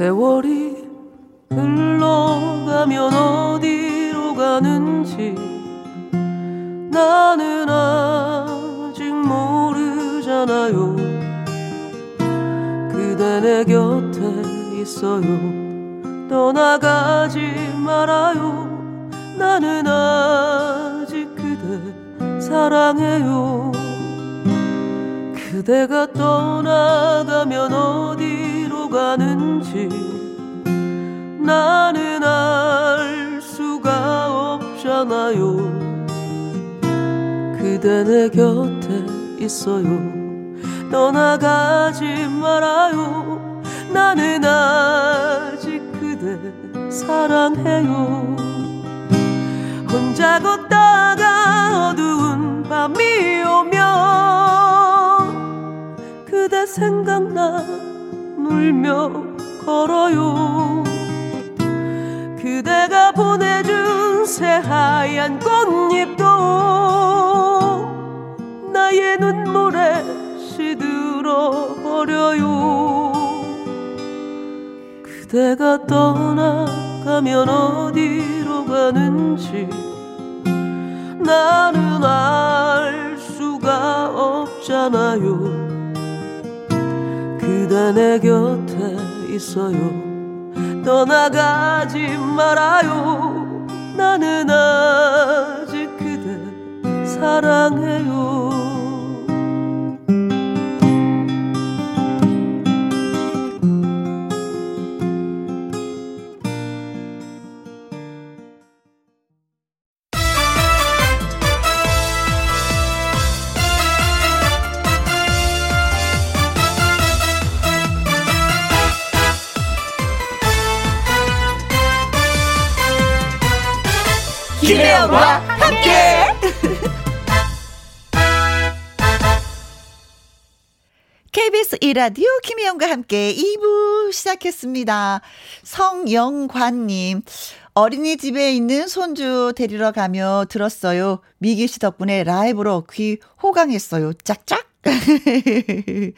세월이 흘러가면 어디로 가는지 나는 아직 모르잖아요. 그대 내 곁에 있어요. 떠나가지 말아요. 나는 아직 그대 사랑해요 그대가 떠나가면 어디로 가는지 나는 알 수가 없잖아요. 그대 내 곁에 있어요. 떠나가지 말아요. 나는 아직 그대 사랑해요. 혼자 걷다가 어두운 밤이 오면 생각나 울며 걸어요. 그대가 보내준 새하얀 꽃잎도 나의 눈물에 시들어 버려요. 그대가 떠나가면 어디로 가는지 나는 알 수가 없잖아요 그대 내 곁에 있어요. 떠나가지 말아요. 나는 아직 그대 사랑해요 김혜영과 함께. KBS 이라디오 김혜영과 함께 2부 시작했습니다. 성영관님, 어린이집에 있는 손주 데리러 가며 들었어요. 미기 씨 덕분에 라이브로 귀 호강했어요. 짝짝. 네.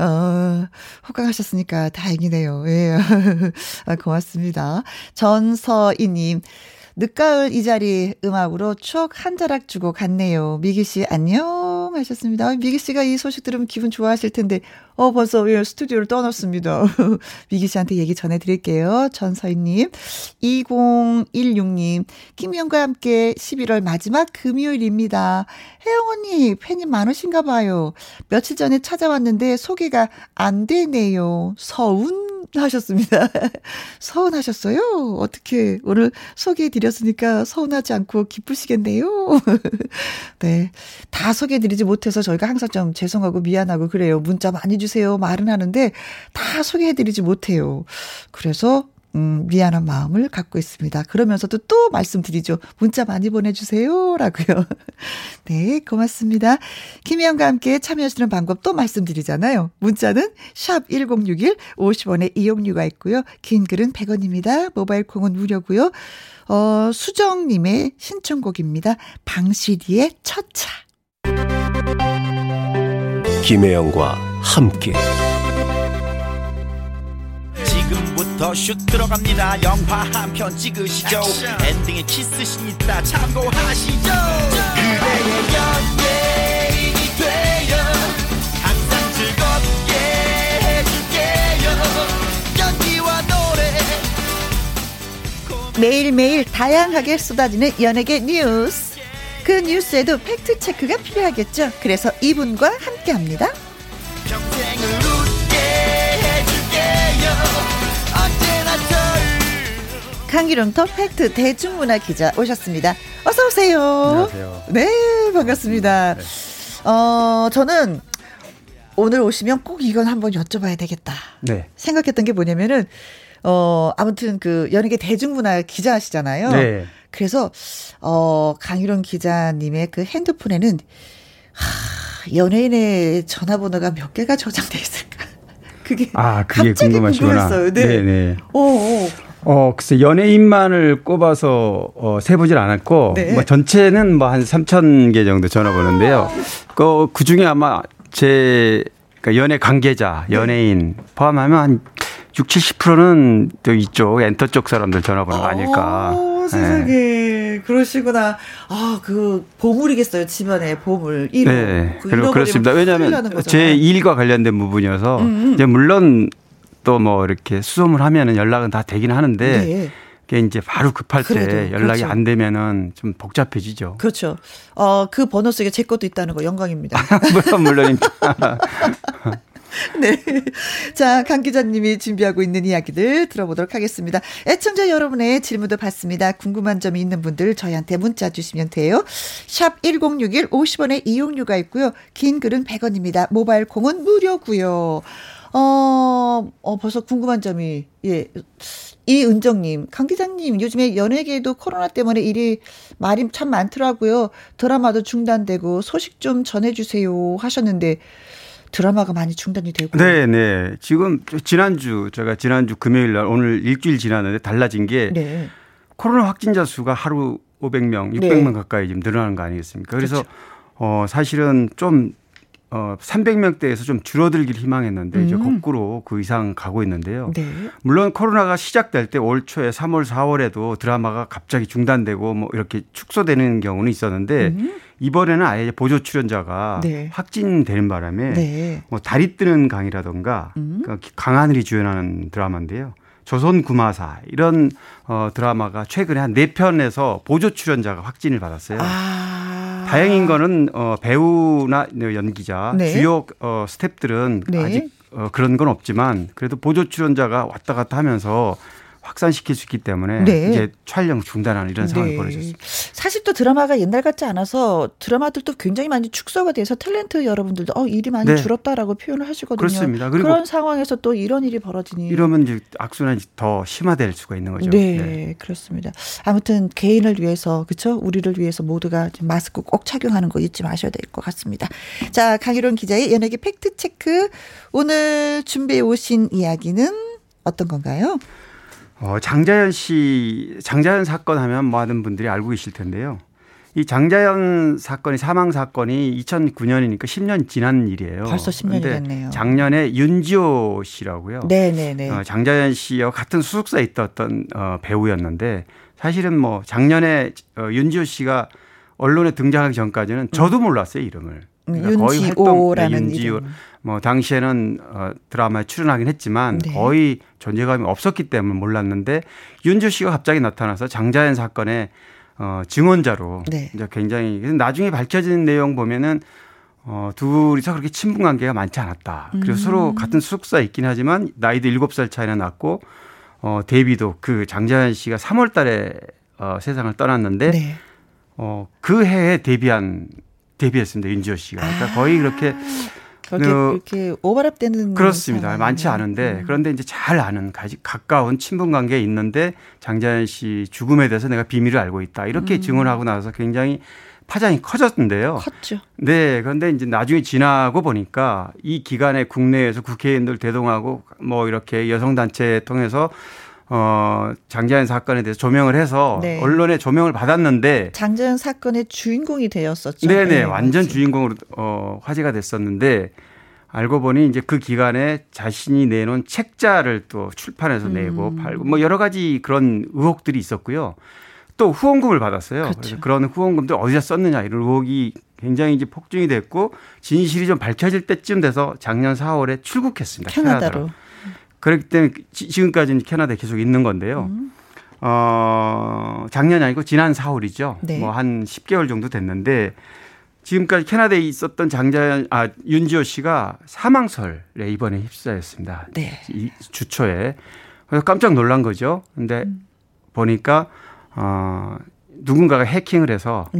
어, 호강하셨으니까 다행이네요. 예. 아, 고맙습니다. 전서희님. 늦가을 이 자리 음악으로 추억 한 자락 주고 갔네요. 미기 씨 안녕 하셨습니다. 미기 씨가 이 소식 들으면 기분 좋아하실 텐데 어 벌써 예, 스튜디오를 떠났습니다. 미기 씨한테 얘기 전해 드릴게요. 전서희 님. 2016 님. 김희영과 함께 11월 마지막 금요일입니다. 혜영 언니 팬이 많으신가 봐요. 며칠 전에 찾아왔는데 소개가 안 되네요. 서운 하셨습니다. 서운하셨어요? 어떻게 오늘 소개해 드렸으니까 서운하지 않고 기쁘시겠네요. 네. 다 소개해 드리지 못해서 저희가 항상 좀 죄송하고 미안하고 그래요. 문자 많이 주세요. 말은 하는데 다 소개해 드리지 못해요. 그래서 음, 미안한 마음을 갖고 있습니다. 그러면서도 또 말씀드리죠. 문자 많이 보내주세요. 라고요. 네, 고맙습니다. 김희영과 함께 참여하시는 방법 또 말씀드리잖아요. 문자는 샵 1061, 50원의 이용료가 있고요. 긴 글은 100원입니다. 모바일 콩은 무료고요. 어, 수정님의 신청곡입니다. 방시리의 첫 차. 김혜영과 함께. 지금부터 슛 들어갑니다. 영화 한 편 찍으시죠. 엔딩에 키스신 있다. 참고하시죠. 그대의 연예인이 되어 항상 즐겁게 해줄게요. 연기와 노래. 매일매일 다양하게 쏟아지는 연예계 뉴스. 그 뉴스에도 팩트체크가 필요하겠죠. 그래서 이분과 함께 합니다. 강기룡터 팩트 대중문화 기자 오셨습니다. 어서 오세요. 안녕하세요. 네, 반갑습니다. 어, 저는 오늘 오시면 꼭 이건 한번 여쭤봐야 되겠다. 네. 생각했던 게 뭐냐면은 어, 아무튼 그 연예계 대중문화 기자시잖아요. 네. 그래서 어, 강유론 기자님의 그 핸드폰에는 하, 연예인의 전화번호가 몇 개가 저장돼 있을까? 그게 아, 그게 갑자기 궁금하시구나. 궁금했어요. 네. 네, 네. 오, 오. 어, 글쎄 연예인만을 꼽아서 어, 세보질 않았고 네. 뭐 전체는 뭐 한 3천 개 정도 전화 보는데요. 그, 그 중에 아마 제 그러니까 연예 관계자, 연예인 포함하면 한 6, 70%는 또 이쪽 엔터 쪽 사람들 전화번호가 아닐까. 오, 네. 세상에. 그러시구나. 아, 그, 보물이겠어요. 집안의 보물. 1호. 네, 그 그렇습니다. 왜냐하면. 제 일과 관련된 부분이어서 음, 음. 이제 물론 또 뭐 이렇게 수소문 하면은 연락은 다 되긴 하는데 네. 그게 이제 바로 급할 때 그래도, 연락이 그렇죠. 안 되면은 좀 복잡해지죠. 그렇죠. 어, 그 번호 속에 제 것도 있다는 거 영광입니다. 물론 물론입니다. 네. 자, 강 기자님이 준비하고 있는 이야기들 들어보도록 하겠습니다. 애청자 여러분의 질문도 받습니다. 궁금한 점이 있는 분들 저희한테 문자 주시면 돼요. 샵 1061 50원의 이용료가 있고요. 긴 글은 100원입니다. 모바일 콩은 무료고요. 어, 어, 벌써 궁금한 점이, 예. 이은정님, 강 기자님, 요즘에 연예계에도 코로나 때문에 일이 말이 참 많더라고요. 드라마도 중단되고 소식 좀 전해주세요 하셨는데, 드라마가 많이 중단이 되고. 네, 네. 지금 지난주 제가 지난주 금요일 날 오늘 일주일 지났는데 달라진 게 네. 코로나 확진자 수가 하루 500명, 600명 가까이 지금 늘어나는 거 아니겠습니까? 그래서 그렇죠. 어 사실은 좀 어, 300명대에서 좀 줄어들길 희망했는데 이제 음. 거꾸로 그 이상 가고 있는데요. 네. 물론 코로나가 시작될 때 올 초에 3월, 4월에도 드라마가 갑자기 중단되고 뭐 이렇게 축소되는 경우는 있었는데 음. 이번에는 아예 보조 출연자가 네. 확진되는 바람에 네. 뭐 달이 뜨는 강이라던가 음. 그 강하늘이 주연하는 드라마인데요. 조선 구마사 이런 어 드라마가 최근에 한네 편에서 보조 출연자가 확진을 받았어요. 아. 다행인 거는 어 배우나 연기자 네. 주요 어 스탭들은 네. 아직 어 그런 건 없지만 그래도 보조 출연자가 왔다 갔다 하면서 확산시킬 수 있기 때문에 네. 이제 촬영 중단하는 이런 상황이 네. 벌어졌습니다. 사실 또 드라마가 옛날 같지 않아서 드라마들도 굉장히 많이 축소가 돼서 탤런트 여러분들도 어 일이 많이 네. 줄었다라고 표현을 하시거든요. 그렇습니다. 그런 상황에서 또 이런 일이 벌어지니 이러면 이제 악순환이 더 심화될 수가 있는 거죠. 네, 그렇습니다. 아무튼 개인을 위해서 그렇죠? 우리를 위해서 모두가 좀 마스크 꼭 착용하는 거 잊지 마셔야 될 것 같습니다. 자, 강희론 기자의 연예계 팩트 체크 오늘 준비해 오신 이야기는 어떤 건가요? 어, 장자연 씨, 장자연 사건 하면 많은 분들이 알고 계실 텐데요. 이 장자연 사건이 사망 사건이 2009년이니까 10년 지난 일이에요. 벌써 10년이 됐네요. 작년에 윤지호 씨라고요. 네네네. 어, 장자연 씨와 같은 수속사에 있었던 어, 배우였는데 사실은 뭐 작년에 어, 윤지호 씨가 언론에 등장하기 전까지는 저도 몰랐어요 이름을. 그러니까 거의 활동 네, 윤지호. 이름. 뭐 당시에는 어, 드라마에 출연하긴 했지만 네. 거의 존재감이 없었기 때문에 몰랐는데 윤지호 씨가 갑자기 나타나서 장자연 사건에 어, 증언자로 네. 이제 굉장히 나중에 밝혀진 내용 보면은 어, 둘이서 그렇게 친분 관계가 많지 않았다. 그리고 음. 서로 같은 숙소에 있긴 하지만 나이도 7살 차이나 났고 어, 데뷔도 그 장자연 씨가 3월 달에 어, 세상을 떠났는데 네. 어, 그 해에 데뷔한 데뷔했습니다. 윤지호 씨가. 그러니까 아. 거의 그렇게 그렇게 어, 이렇게 오버랩되는 그렇습니다. 상황이네요. 많지 않은데 음. 그런데 이제 잘 아는 가까운 친분 관계에 있는데 장자연 씨 죽음에 대해서 내가 비밀을 알고 있다 이렇게 음. 증언하고 나서 굉장히 파장이 커졌는데요. 컸죠. 네. 그런데 이제 나중에 지나고 보니까 이 기간에 국내에서 국회의원들 대동하고 뭐 이렇게 여성 단체 통해서 어, 장자연 사건에 대해서 조명을 해서 네. 언론에 조명을 받았는데 장자연 사건의 주인공이 되었었죠. 네네, 네, 완전 맞지. 주인공으로 어, 화제가 됐었는데 알고 보니 이제 그 기간에 자신이 내놓은 책자를 또 출판해서 내고 음. 팔고 뭐 여러 가지 그런 의혹들이 있었고요. 또 후원금을 받았어요. 그렇죠. 그래서 그런 후원금들 어디다 썼느냐 이런 의혹이 굉장히 이제 폭증이 됐고 진실이 좀 밝혀질 때쯤 돼서 작년 4월에 출국했습니다. 캐나다로. 캐나다로. 그렇기 때문에 지금까지는 캐나다에 계속 있는 건데요. 음. 어, 작년이 아니고 지난 4월이죠. 네. 뭐한 10개월 정도 됐는데 지금까지 캐나다에 있었던 장자연, 아, 윤지호 씨가 사망설에 이번에 휩싸였습니다. 네. 이 주초에. 그래서 깜짝 놀란 거죠. 근데 음. 보니까, 어, 누군가가 해킹을 해서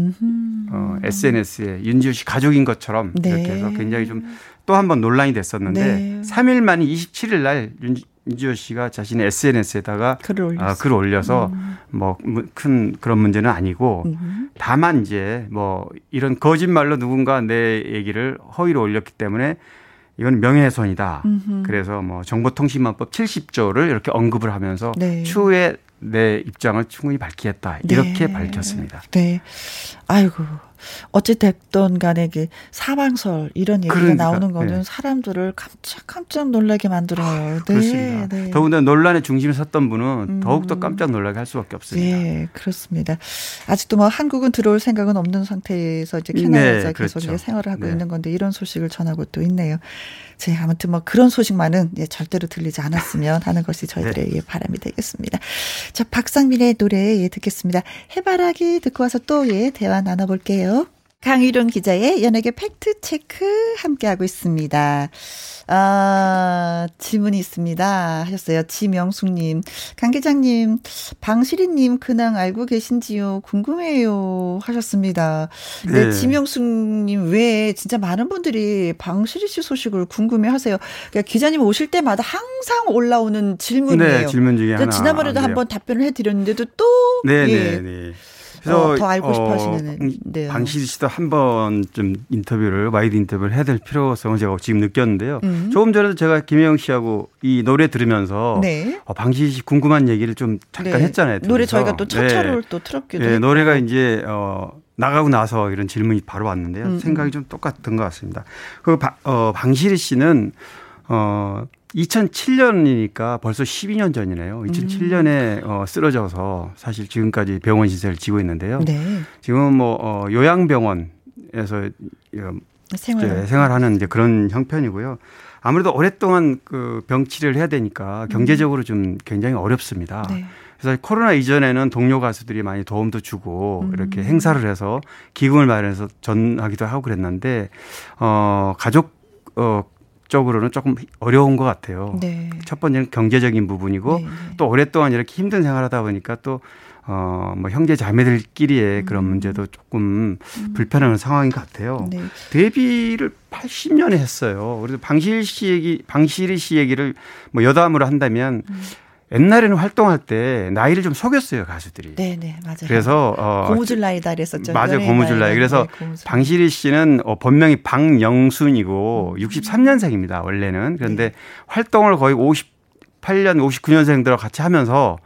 어, SNS에 윤지호 씨 가족인 것처럼 네. 이렇게 해서 굉장히 좀 또 한 번 논란이 됐었는데 네. 3일 만에 27일 날 윤지호 씨가 자신의 SNS에다가 글을, 어, 아, 글을 올려서 음. 뭐큰 그런 문제는 아니고 음. 다만 이제 뭐 이런 거짓말로 누군가 내 얘기를 허위로 올렸기 때문에 이건 명예훼손이다. 음흠. 그래서 뭐 정보통신망법 70조를 이렇게 언급을 하면서 네. 추후에 내 입장을 충분히 밝히겠다. 이렇게 네. 밝혔습니다. 네. 아이고. 어찌됐던 간에 그 사망설 이런 얘기가 그러니까, 나오는 거는 네. 사람들을 깜짝깜짝 놀라게 만들어요. 아, 네, 그렇습니다. 네. 더군다나 논란의 중심에 섰던 분은 음. 더욱더 깜짝 놀라게 할 수밖에 없습니다. 네, 그렇습니다. 아직도 뭐 한국은 들어올 생각은 없는 상태에서 이제 캐나다에 네, 계속 그렇죠. 생활을 하고 네. 있는 건데 이런 소식을 전하고 또 있네요. 제 아무튼 뭐 그런 소식만은 예, 절대로 들리지 않았으면 하는 것이 저희들의 네. 예, 바람이 되겠습니다. 자, 박상민의 노래 예, 듣겠습니다. 해바라기 듣고 와서 또 예, 대화 나눠볼게요. 강희룡 기자의 연예계 팩트 체크 함께하고 있습니다. 아, 질문이 있습니다. 하셨어요. 지명숙님. 강 기자님, 방시리님 근황 알고 계신지요? 궁금해요. 하셨습니다. 네. 네 지명숙님 외에 진짜 많은 분들이 방시리 씨 소식을 궁금해 하세요. 그러니까 기자님 오실 때마다 항상 올라오는 질문이에요. 네, 질문 중에 하나. 지난번에도 한번 답변을 해드렸는데도 또. 네, 예. 네, 네. 그래서 어, 더 알고 싶어 하시는데요. 어, 방실 씨도 한 번 좀 인터뷰를 와이드 인터뷰를 해야 될 필요성을 제가 지금 느꼈는데요. 음. 조금 전에도 제가 김혜영 씨하고 이 노래 들으면서 네. 어, 방실 씨 궁금한 얘기를 좀 잠깐 네. 했잖아요. 노래 저희가 또 네. 또 틀었기도 네, 노래가 이제 어 나가고 나서 이런 질문이 바로 왔는데요. 음. 생각이 좀 똑같은 것 같습니다. 그 바, 어, 방실이 씨는 어 2007년이니까 벌써 12년 전이네요. 2007년에 음. 어, 쓰러져서 사실 지금까지 병원 시설을 지고 있는데요. 네. 지금은 뭐 어, 요양병원에서 생활. 생활하는 이제 그런 형편이고요. 아무래도 오랫동안 그 병치를 해야 되니까 경제적으로 좀 굉장히 어렵습니다. 네. 그래서 코로나 이전에는 동료 가수들이 많이 도움도 주고 음. 이렇게 행사를 해서 기금을 마련해서 전하기도 하고 그랬는데 어 가족 어 쪽으로는 조금 어려운 것 같아요. 네. 첫 번째는 경제적인 부분이고 네, 네. 또 오랫동안 이렇게 힘든 생활하다 보니까 또 어, 뭐 형제 자매들끼리의 음. 그런 문제도 조금 음. 불편한 상황인 것 같아요. 네. 데뷔를 80년에 했어요. 그래서 방실 씨 얘기, 방실이 씨 얘기를 뭐 여담으로 한다면 음. 옛날에는 활동할 때 나이를 좀 속였어요 가수들이. 네네 네, 맞아요. 그래서 어 고무줄 나이다 그랬었죠. 맞아요 고무줄 나이. 그래서 네, 방실이 씨는 어 본명이 방영순이고 63년생입니다 원래는 그런데 네. 활동을 거의 58년 59년생들과 같이 하면서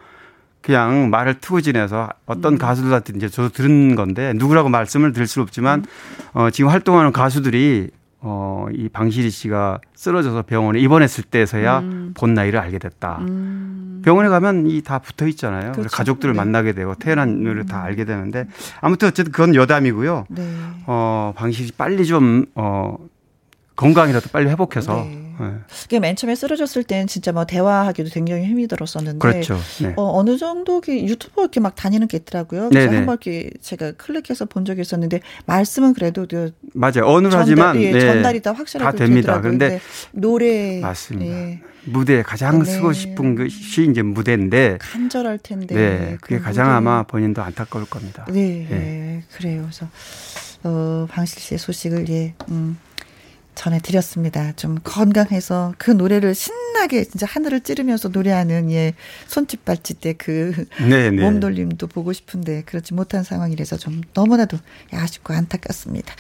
그냥 말을 트고 지내서 어떤 음. 가수들한테 이제 저도 들은 건데 누구라고 말씀을 드릴 수는 없지만 음. 어, 지금 활동하는 가수들이 어, 이 방실이 씨가 쓰러져서 병원에 입원했을 때서야 음. 본 나이를 알게 됐다. 음. 병원에 가면 이 다 붙어 있잖아요. 그렇죠. 가족들을 네. 만나게 되고 태어난 일을 음. 다 알게 되는데 아무튼 어쨌든 그건 여담이고요. 네. 어, 방실이 빨리 좀 어, 건강이라도 빨리 회복해서. 네. 네. 맨 처음에 쓰러졌을 때는 진짜 뭐 대화하기도 굉장히 힘이 들었었는데. 그렇죠. 네. 어, 어느 정도 유튜버 이렇게 막 다니는 게 있더라고요. 그래서 한번 이렇게 제가 클릭해서 본 적이 있었는데 말씀은 그래도 맞아요. 어느 하지만 예, 네. 전달이 다 확실하게 다 됩니다. 그런데 노래 맞습니다. 예. 무대에 가장 네. 쓰고 싶은 것이 이제 무대인데 간절할 텐데. 네, 그게 가장 무대. 아마 본인도 안타까울 겁니다. 네, 네. 그래요. 그래서 어, 방실 씨의 소식을 예, 음, 전해드렸습니다. 좀 건강해서 그 노래를 신나게 진짜 하늘을 찌르면서 노래하는 예 손짓 발짓 때그 네, 네. 몸돌림도 보고 싶은데 그렇지 못한 상황이라서 좀 너무나도 아쉽고 안타깝습니다.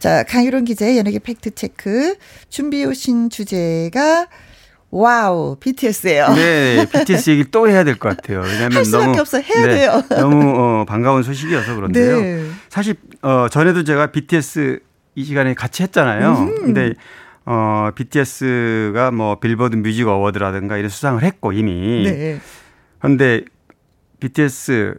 자 강유론 기자의 연예계 팩트 체크 준비해 오신 주제가 와우, BTS예요. 네, BTS 얘기 또 해야 될 것 같아요. 왜냐하면 너무 없어 해야 네, 돼요. 너무 어, 반가운 소식이어서 그런데요. 네. 사실 어, 전에도 제가 BTS 이 시간에 같이 했잖아요. 음. 근데 어 BTS가 뭐 빌보드 뮤직 어워드라든가 이런 수상을 했고 이미. 네. 그런데 BTS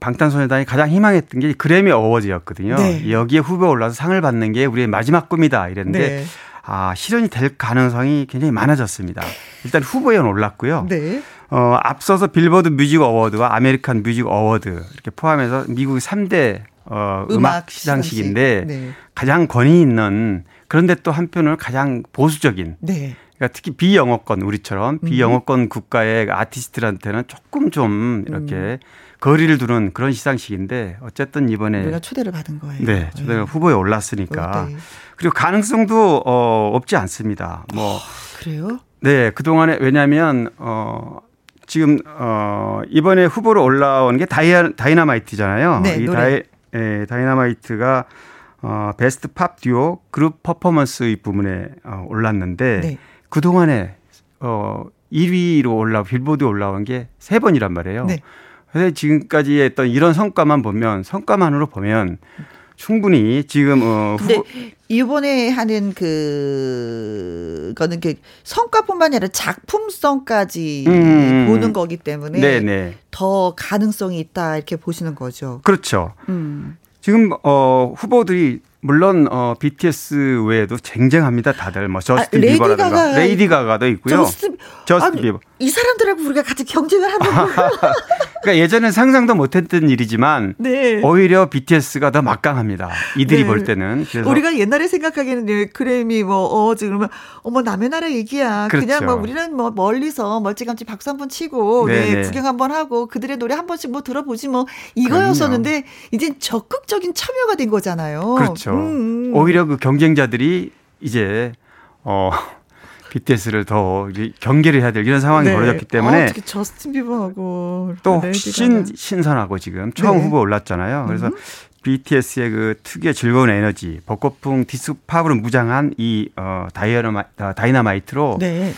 방탄소년단이 가장 희망했던 게 그래미 어워즈였거든요. 네. 여기에 후보 올라서 상을 받는 게 우리의 마지막 꿈이다 이랬는데 네. 아, 실현이 될 가능성이 굉장히 많아졌습니다. 일단 후보에 올랐고요. 네. 어, 앞서서 빌보드 뮤직 어워드와 아메리칸 뮤직 어워드 이렇게 포함해서 미국 3대 어, 음악, 음악 시상식인데 네. 가장 권위 있는 그런데 또 한편으로 가장 보수적인 네. 그러니까 특히 비영어권 우리처럼 음. 비영어권 국가의 아티스트들한테는 조금 좀 이렇게 음. 거리를 두는 그런 시상식인데 어쨌든 이번에 우리가 초대를 받은 거예요. 네, 초대가 네. 후보에 올랐으니까 네. 그리고 가능성도 어 없지 않습니다. 뭐 어, 그래요? 네, 그 동안에 왜냐하면 어 지금 어 이번에 후보로 올라온 게 다이, 다이나마이트잖아요. 네, 이 노래. 다이 예, 다이나마이트가 어, 베스트 팝 듀오 그룹 퍼포먼스 부문에 어, 올랐는데 네. 그 동안에 어 1위로 올라 빌보드 올라온 게 세 번이란 말이에요. 네. 그래서 지금까지 했던 이런 성과만 보면 성과만으로 보면 충분히 지금 어 근데 이번에 하는 그 거는 그 성과뿐만 아니라 작품성까지 음. 보는 거기 때문에 네네. 더 가능성이 있다 이렇게 보시는 거죠. 그렇죠. 음. 지금 어 후보들이 물론 어 BTS 외에도 쟁쟁합니다. 다들 뭐 저스틴 아, 비버라든가 레이디 가가도 있고요. 저스틴, 저스틴 비버. 이 사람들하고 우리가 같이 경쟁을 하는 그러니까 예전엔 상상도 못했던 일이지만 네. 오히려 BTS가 더 막강합니다. 이들이 네. 볼 때는 우리가 옛날에 생각하기에는 그래미 뭐 어 지금 어머 남의 나라 얘기야. 그렇죠. 그냥 뭐 우리는 뭐 멀리서 멀찌감치 박수 한 번 치고 네, 네, 구경 한 번 하고 그들의 노래 한 번씩 뭐 들어보지 뭐 이거였었는데 이제 적극적인 참여가 된 거잖아요. 그렇죠. 음, 음. 오히려 그 경쟁자들이 이제 어 BTS를 더 경계를 해야 될 이런 상황이 네. 벌어졌기 때문에 아, 특히 저스틴 비버하고 또 훨씬 신선하고 지금 처음 네. 후보 올랐잖아요. 그래서 음. BTS의 그 특유의 즐거운 에너지, 복고풍 디스코 팝으로 무장한 이 어, 다이어마, 어, 다이나마이트로 네.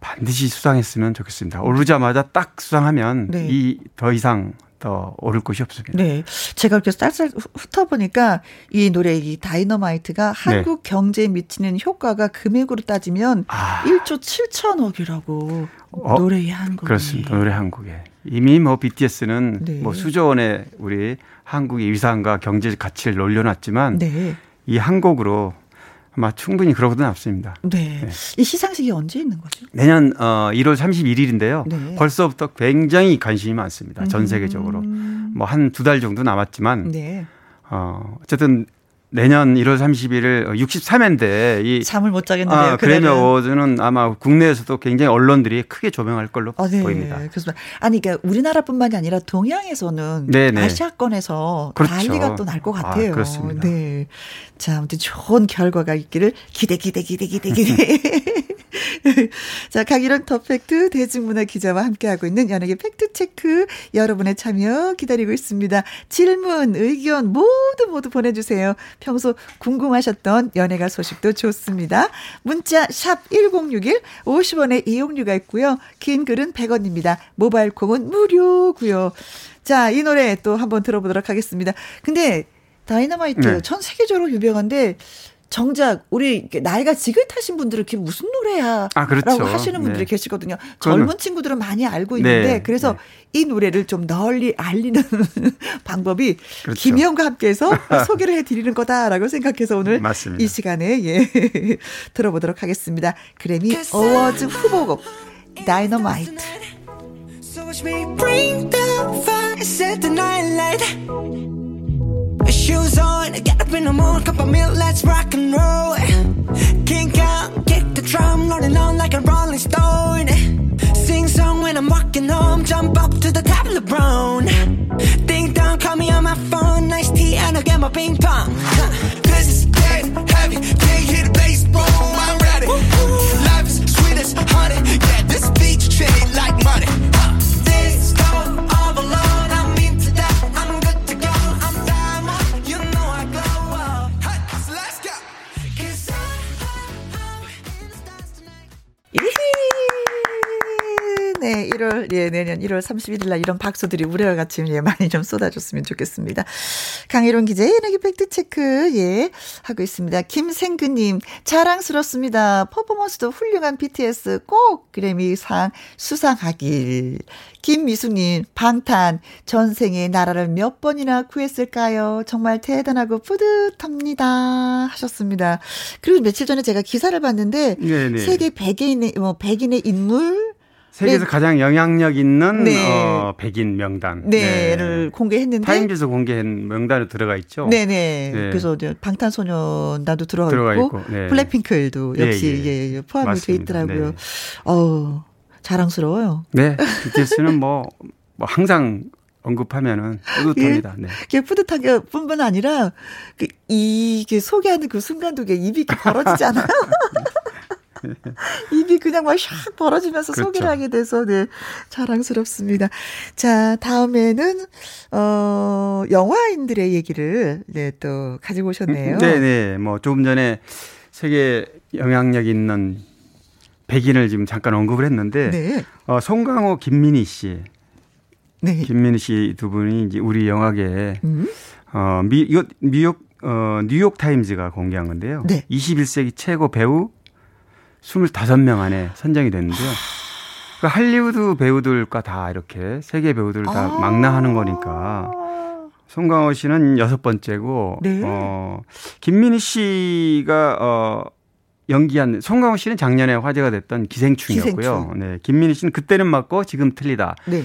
반드시 수상했으면 좋겠습니다. 오르자마자 딱 수상하면 네. 이더 이상 더 오를 곳이 없습니다. 네. 제가 이렇게 쌀쌀 훑어보니까 이 노래 이 다이너마이트가 네. 한국 경제에 미치는 효과가 금액으로 따지면 아. 1조 7천억이라고 어? 노래의 한국 그렇습니다. 노래 한국에. 이미 뭐 BTS는 네. 뭐 수조 원의 우리 한국의 위상과 경제 가치를 올려놨지만 네. 이한 곡으로 아마 충분히 그러거든 없습니다. 네. 네. 이 시상식이 언제 있는 거죠? 내년 어 1월 31일인데요. 네. 벌써부터 굉장히 관심이 많습니다. 전 음. 세계적으로. 음. 뭐한 두 달 정도 남았지만 네. 어 어쨌든 내년 1월 30일 63회인데 이 잠을 못 자겠는데요. 아, 그래미 어워즈는 아마 국내에서도 굉장히 언론들이 크게 조명할 걸로 아, 네. 보입니다. 그렇습니다. 아니 그러니까 우리나라뿐만이 아니라 동양에서는 네네. 아시아권에서 그렇죠. 난리가 또 날 것 같아요. 아, 그렇습니다. 네. 자, 아무튼 좋은 결과가 있기를 기대 기대 기대 기대 기대. 자, 강일원 더팩트 대중문화 기자와 함께하고 있는 연예계 팩트체크 여러분의 참여 기다리고 있습니다. 질문, 의견 모두 모두 보내주세요. 평소 궁금하셨던 연예가 소식도 좋습니다. 문자 샵 1061, 50원의 이용료가 있고요. 긴 글은 100원입니다. 모바일 콩은 무료고요. 자, 이 노래 또 한번 들어보도록 하겠습니다. 근데 다이너마이트 네. 전 세계적으로 유명한데 정작 우리 나이가 지긋하신 분들은 그게 무슨 노래야? 아, 그렇죠. 라고 하시는 분들이 네. 계시거든요. 젊은 친구들은 많이 알고 있는데 네, 그래서 네. 이 노래를 좀 널리 알리는 방법이 그렇죠. 김희영과 함께해서 소개를 해드리는 거다라고 생각해서 오늘 맞습니다. 이 시간에 예 들어보도록 하겠습니다. 그래미 어워즈 후보곡 다이너마이트. So Shoes on, get up in the morning, cup of milk, let's rock and roll. Kink out, kick the drum, rolling on like a rolling stone. Sing song when I'm walking home, jump up to the top of the brown. Ding dong, call me on my phone, nice tea, and I'll get my ping pong. Huh. This is dead heavy. Can't the bass boom. I'm ready. Life 내년 1월 31일 날 이런 박수들이 우리와 같이 예, 많이 좀 쏟아줬으면 좋겠습니다. 강희론 기자의 연예계 팩트체크, 예, 하고 있습니다. 김생근님, 자랑스럽습니다. 퍼포먼스도 훌륭한 BTS 꼭 그래미상 수상하길. 김미숙님, 방탄, 전생에 나라를 몇 번이나 구했을까요? 정말 대단하고 뿌듯합니다. 하셨습니다. 그리고 며칠 전에 제가 기사를 봤는데, 네네. 세계 100인의, 뭐, 100인의 인물, 세계에서 네. 가장 영향력 있는 네. 어, 백인 명단. 네를 공개했는데, 타임즈에서 공개한 명단에 들어가 있죠. 네네. 네. 그래서 이제 방탄소년단도 들어가, 들어가 있고, 있고, 네. 블랙핑크도 예, 역시 예. 예, 예, 포함이 돼 맞습니다. 있더라고요. 네. 어우, 자랑스러워요. 네, BTS는 뭐, 뭐 항상 언급하면은 뿌듯합니다. 네. 그게 뿌듯한 게 뿐만 아니라, 그, 이게 소개하는 그 순간도 이게 입이 이렇게 벌어지지 않아요? 입이 그냥 막 샥 벌어지면서 그렇죠. 소개를 하게 돼서, 네, 자랑스럽습니다. 자, 다음에는, 어, 영화인들의 얘기를, 네, 또 가지고 오셨네요. 네네. 뭐 조금 전에 세계 영향력 있는 백인을 지금 잠깐 언급을 했는데, 네. 어, 송강호, 김민희 씨, 네. 김민희 씨 두 분이 이제 우리 영화계에 음? 어, 미, 이거 뉴욕, 어, 뉴욕 타임즈가 공개한 건데요. 네. 21세기 최고 배우 25명 안에 선정이 됐는데요. 그 할리우드 배우들과 다 이렇게 세계 배우들 다 아. 망라하는 거니까 송강호 씨는 여섯 번째고 네. 어 김민희 씨가 어 연기한 송강호 씨는 작년에 화제가 됐던 기생충이었고요. 기생충. 네. 김민희 씨는 그때는 맞고 지금 틀리다. 네.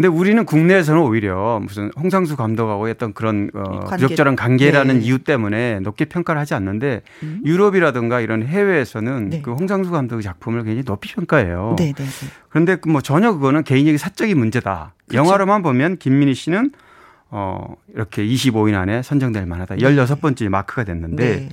근데 우리는 국내에서는 오히려 무슨 홍상수 감독하고 했던 그런 어, 관계. 부적절한 관계라는 네. 이유 때문에 높게 평가를 하지 않는데 유럽이라든가 이런 해외에서는 음. 네. 그 홍상수 감독의 작품을 굉장히 높이 평가해요. 네, 네, 네. 그런데 그뭐 전혀 그거는 개인적인 사적인 문제다. 그렇죠. 영화로만 보면 김민희 씨는 어 이렇게 25인 안에 선정될 만하다. 16번째 마크가 됐는데 네.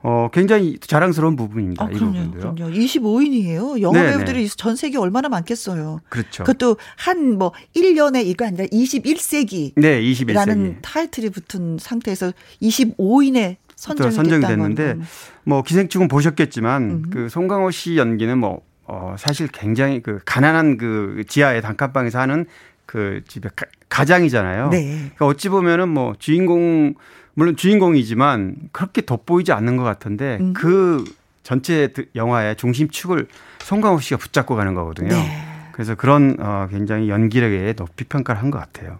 어 굉장히 자랑스러운 부분입니다. 아, 이 그럼요. 그럼요. 25인이에요. 영화 네, 배우들이 전 세계 얼마나 많겠어요. 그렇죠. 그것도 한 뭐 1년에 이거 아니라 21세기. 네, 21세기. 라는 타이틀이 붙은 상태에서 25인에 선정이, 선정이 됐는데 건. 뭐 기생충은 보셨겠지만 음. 그 송강호 씨 연기는 뭐 어, 사실 굉장히 그 가난한 그 지하의 단칸방에서 하는 그 집에 가, 가장이잖아요. 네. 그러니까 어찌 보면은 뭐 주인공 물론 주인공이지만 그렇게 돋보이지 않는 것 같은데 음. 그 전체 드- 영화의 중심축을 송강호 씨가 붙잡고 가는 거거든요. 네. 그래서 그런 어, 굉장히 연기력에 높이 평가를 한 것 같아요.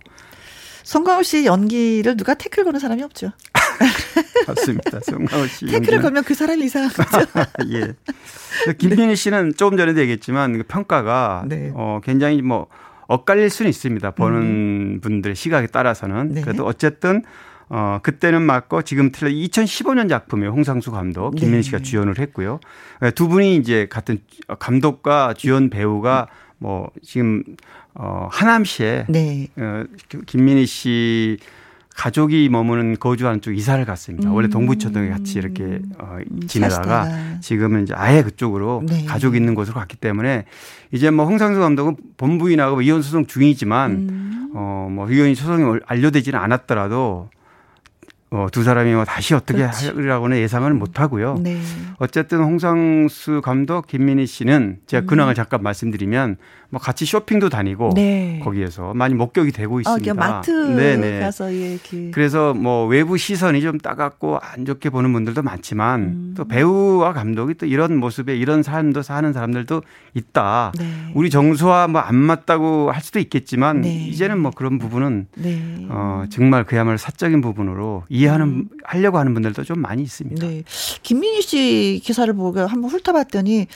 송강호 씨 연기를 누가 태클 거는 사람이 없죠. 맞습니다. 송강호 씨 태클을 걸면 그 사람이 이상한 거죠. 예. 김민희 씨는 조금 전에도 얘기했지만 그 평가가 네. 어 굉장히 뭐 엇갈릴 수는 있습니다. 보는 분들의 시각에 따라서는 음. 네. 그래도 어쨌든 어 그때는 맞고 지금 틀려 2015년 작품이에요. 홍상수 감독, 네. 김민희 씨가 주연을 했고요. 예, 두 분이 이제 같은 감독과 주연 배우가 뭐 지금 어 하남시에 네. 어 김민희 씨 가족이 머무는 거주하는 쪽 이사를 갔습니다. 음. 원래 동부초등에 같이 이렇게 어, 지내다가 사시다가. 지금은 이제 아예 그쪽으로 네. 가족 있는 곳으로 갔기 때문에 이제 뭐 홍상수 감독은 본부인하고 이혼 소송 중이지만 음. 어뭐 이혼 소송이 알려되지는 않았더라도 어, 두 사람이 뭐 다시 어떻게 그렇지. 하리라고는 예상을 못 하고요. 네. 어쨌든 홍상수 감독, 김민희 씨는 제가 근황을 잠깐 말씀드리면 뭐 같이 쇼핑도 다니고 음. 네. 거기에서 많이 목격이 되고 아, 있습니다. 그냥 마트 네네. 가서 예, 이렇게. 그래서 뭐 외부 시선이 좀 따갑고 안 좋게 보는 분들도 많지만 음. 또 배우와 감독이 또 이런 모습에 이런 삶도 사는 사람들도 있다. 네. 우리 정서와 뭐 안 맞다고 할 수도 있겠지만 네. 이제는 뭐 그런 부분은 네. 어 정말 그야말로 사적인 부분으로 이해하는 하려고 하는 분들도 좀 많이 있습니다. 네. 김민희 씨 기사를 보고 한번 훑어봤더니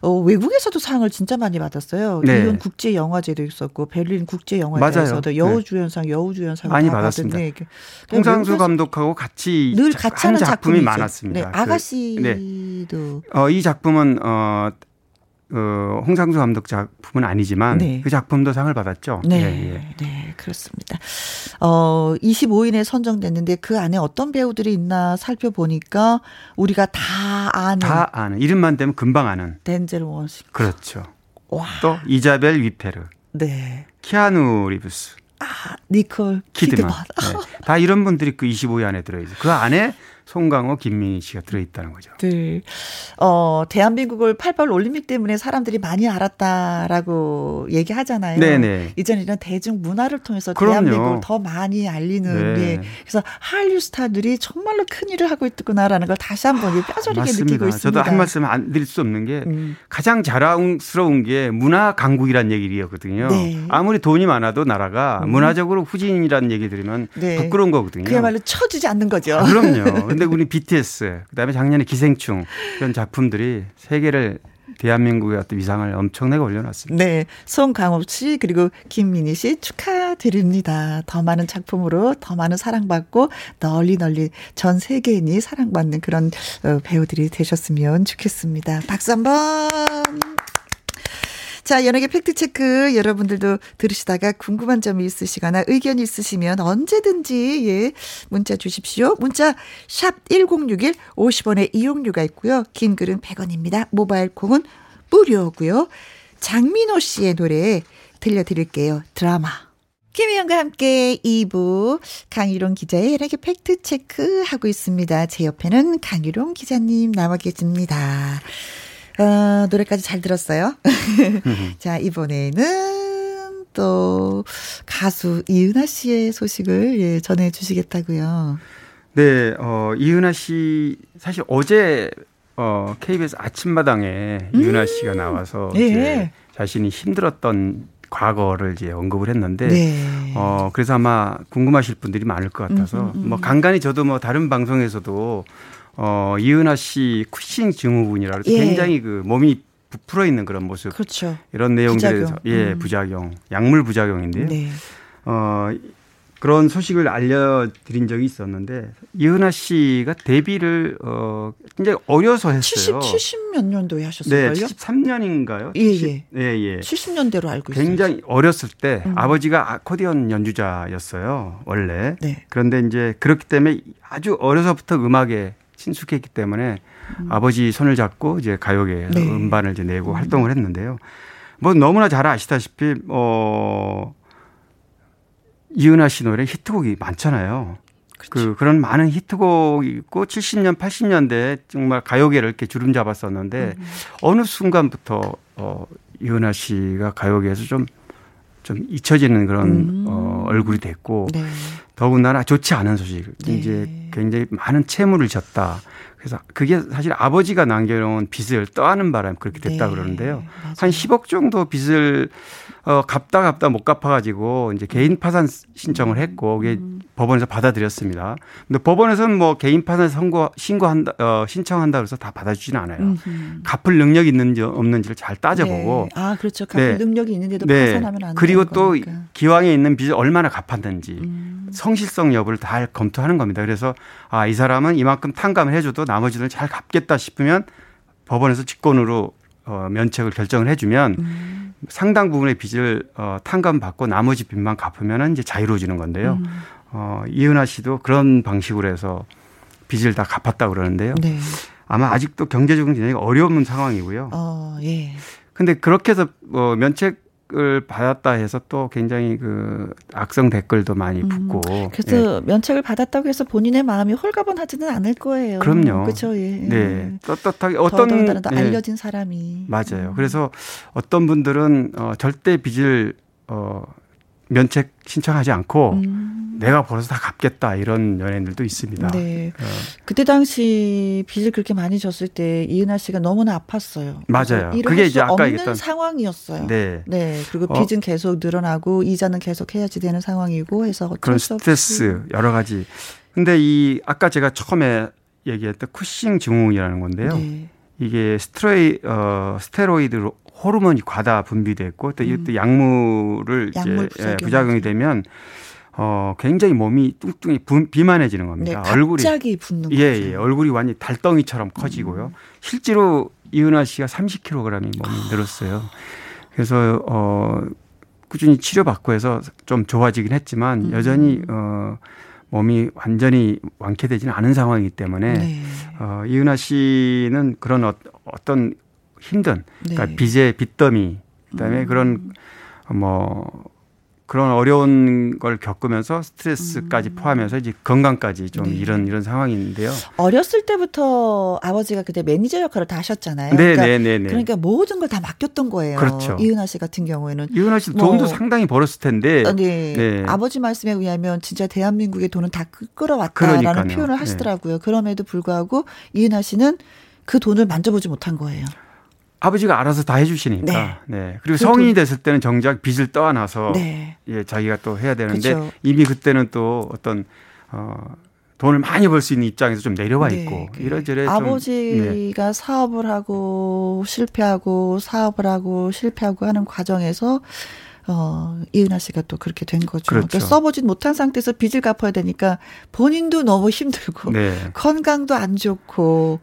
어, 외국에서도 상을 진짜 많이 받았어요. 네. 이혼 국제 영화제도 있었고 베를린 국제 영화제에서도. 여우주연상, 여우주연상 많이 받았습니다. 네. 홍상수 감독하고 같이 늘 자- 같이 한 하는 작품이 작품이죠. 많았습니다. 네, 그- 아가씨도 어, 이 작품은 어, 어, 홍상수 감독 작품은 아니지만 네. 그 작품도 상을 받았죠. 네, 예, 예. 네, 그렇습니다. 어, 25인에 선정됐는데 그 안에 어떤 배우들이 있나 살펴보니까 우리가 다 아는 다 아는 이름만 대면 금방 아는 덴젤 워싱턴. 그렇죠. 와, 또 이자벨 위페르, 네. 키아누 리브스, 니콜 키드만, 키드만. 네. 다 이런 분들이 그 25위 안에 들어있어요. 그 안에 송강호, 김민희 씨가 들어있다는 거죠. 네. 어, 대한민국을 88 올림픽 때문에 사람들이 많이 알았다라고 얘기하잖아요. 네네. 이제는 대중 문화를 통해서 그럼요. 대한민국을 더 많이 알리는 네. 예. 그래서 한류 스타들이 정말로 큰 일을 하고 있구나라는 걸 다시 한번 예, 뼈저리게 느끼고 맞습니다. 있습니다. 저도 한 말씀 안 드릴 수 없는 게 음. 가장 자랑스러운 게 문화 강국이라는 얘기거든요. 네. 아무리 돈이 많아도 나라가 문화적으로 후진이라는 얘기 들으면 네. 부끄러운 거거든요. 그야말로 쳐주지 않는 거죠. 아, 그럼요. 근데 우리 BTS, 그다음에 작년에 기생충 이런 작품들이 세계를 대한민국의 어떤 위상을 엄청나게 올려놨습니다. 네, 송강호 씨 그리고 김민희 씨 축하드립니다. 더 많은 작품으로 더 많은 사랑받고 널리 널리 전 세계인이 사랑받는 그런 어, 배우들이 되셨으면 좋겠습니다. 박수 한 번. 자, 연예계 팩트체크 여러분들도 들으시다가 궁금한 점이 있으시거나 의견 있으시면 언제든지 예, 문자 주십시오. 문자 샵1061 50원의 이용료가 있고요. 긴 글은 100원입니다. 모바일 콩은 무료고요. 장민호 씨의 노래 들려드릴게요. 드라마. 김희영과 함께 2부 강유롱 기자의 연예계 팩트체크 하고 있습니다. 제 옆에는 강유롱 기자님 나와 계십니다. 어, 노래까지 잘 들었어요. 자, 이번에는 또 가수 이은하 씨의 소식을 예, 전해 주시겠다고요. 네, 어, 이은하 씨 사실 어제 어, KBS 아침마당에 이은하 씨가 나와서 예. 이제 자신이 힘들었던 과거를 이제 언급을 했는데 네. 어, 그래서 아마 궁금하실 분들이 많을 것 같아서 음, 음, 음. 뭐 간간히 저도 뭐 다른 방송에서도 어, 이은하 씨 쿠싱 증후군이라 예. 굉장히 그 몸이 부풀어 있는 그런 모습 그렇죠. 이런 내용들에 대해서. 예, 음. 부작용, 약물 부작용인데요. 네. 어, 그런 소식을 알려드린 적이 있었는데 이은하 씨가 데뷔를 어, 굉장히 어려서 70, 했어요. 70몇 년도에 네, 하셨을걸요? 73년인가요? 예, 예. 예, 예. 70년대로 알고 있어요. 굉장히 어렸을 때 음. 아버지가 아코디언 연주자였어요, 원래. 네. 그런데 이제 그렇기 때문에 아주 어려서부터 음악에 친숙했기 때문에 아버지 손을 잡고 이제 가요계에서 음. 네. 음반을 이제 내고 활동을 했는데요. 뭐 너무나 잘 아시다시피 어 이은하 씨 노래 히트곡이 많잖아요. 그 그런 많은 히트곡이 있고 70년 80년대 정말 가요계를 이렇게 주름 잡았었는데 음. 어느 순간부터 어 이은하 씨가 가요계에서 좀좀 잊혀지는 그런 음. 어 얼굴이 됐고 네. 더군다나 좋지 않은 소식. 네. 이제 굉장히 많은 채무를 졌다. 그래서 그게 사실 아버지가 남겨놓은 빚을 떠안은 바람에 그렇게 됐다 네. 그러는데요. 맞아요. 한 10억 정도 빚을 어 갚다 갚다 못 갚아가지고 이제 개인 파산 신청을 했고 그게 음. 법원에서 받아들였습니다. 근데 법원에서는 뭐 개인 파산 선고 신고한다 어 신청한다 그래서 다 받아주지는 않아요. 음흠. 갚을 능력이 있는지 없는지를 잘 따져보고 네. 아, 그렇죠. 갚을 네. 능력이 있는데도 네. 파산하면 안 그리고 되는 또 거니까. 기왕에 있는 빚을 얼마나 갚았는지 음. 성실성 여부를 다 검토하는 겁니다. 그래서 아, 이 사람은 이만큼 탕감을 해줘도 나머지는 잘 갚겠다 싶으면 법원에서 직권으로 어, 면책을 결정을 해주면 음. 상당 부분의 빚을 어, 탕감받고 나머지 빚만 갚으면 이제 자유로워지는 건데요. 음. 어, 이은하 씨도 그런 방식으로 해서 빚을 다 갚았다 그러는데요. 네. 아마 아직도 경제적으로 굉장히 어려운 상황이고요. 어, 예. 근데 그렇게 해서 뭐 면책 을 받았다 해서 또 굉장히 그 악성 댓글도 많이 붙고. 음, 그래서 예. 면책을 받았다고 해서 본인의 마음이 홀가분하지는 않을 거예요. 그럼요. 그렇죠. 예. 네. 떳떳하게 어떤 어떤 더 예. 알려진 사람이 맞아요. 그래서 어떤 분들은 어 절대 빚을 어 면책 신청하지 않고 음. 내가 벌어서 다 갚겠다 이런 연예인들도 있습니다. 네. 어, 그때 당시 빚을 그렇게 많이 졌을 때 이은하 씨가 너무나 아팠어요. 맞아요. 그게 이제 아까 없는 얘기했던 상황이었어요. 네. 네. 그리고 어. 빚은 계속 늘어나고 이자는 계속 해야지 되는 상황이고 해서 그런 스트레스 여러 가지. 근데 이 아까 제가 처음에 얘기했던 쿠싱 증후군이라는 건데요. 네. 이게 스트레이 어 스테로이드 호르몬이 과다 분비됐고 또 이것도 약물을 음. 약물 이제 부작용. 예, 부작용이 되면 어 굉장히 몸이 뚱뚱이 분- 비만해지는 네, 겁니다. 얼굴이 갑자기 붓는 예, 거죠. 예, 얼굴이 완전 히 달덩이처럼 커지고요. 실제로 이은하 씨가 30kg이 몸이 늘었어요. 그래서 어 꾸준히 치료받고 해서 좀 좋아지긴 했지만 음. 여전히 어 몸이 완전히 완쾌되지는 않은 상황이기 때문에 네. 어 이은하 씨는 그런 어, 어떤 힘든 그러니까 네. 음. 빚의 빚더미 그다음에 그런 뭐 그런 어려운 걸 겪으면서 스트레스까지 포함해서 이제 건강까지 좀 음. 네. 이런 이런 상황인데요. 어렸을 때부터 아버지가 그때 매니저 역할을 다 하셨잖아요. 네, 그러니까, 네, 네, 네. 그러니까 모든 걸 다 맡겼던 거예요. 그렇죠. 이은하 씨 같은 경우에는 이은하 씨 뭐- 돈도 상당히 벌었을 텐데. 아, 네. 네. 아버지 말씀에 의하면 진짜 대한민국의 돈은 다 끌- 끌어왔다라는 그러니까요. 표현을 네. 하시더라고요. 그럼에도 불구하고 이은하 씨는 그 돈을 만져보지 못한 거예요. 아버지가 알아서 다 해주시니까. 네. 네. 그리고 그 성인이 돈- 됐을 때는 정작 빚을 떠안아서 네. 예, 자기가 또 해야 되는데 그쵸. 이미 그때는 또 어떤 어 돈을 많이 벌 수 있는 입장에서 좀 내려와 네, 있고 그 이러저래 좀 네. 아버지가 사업을 하고 실패하고 사업을 하고 실패하고 하는 과정에서 어, 이은하 씨가 또 그렇게 된 거죠. 그렇죠. 그러니까 써보진 못한 상태에서 빚을 갚아야 되니까 본인도 너무 힘들고 네. 건강도 안 좋고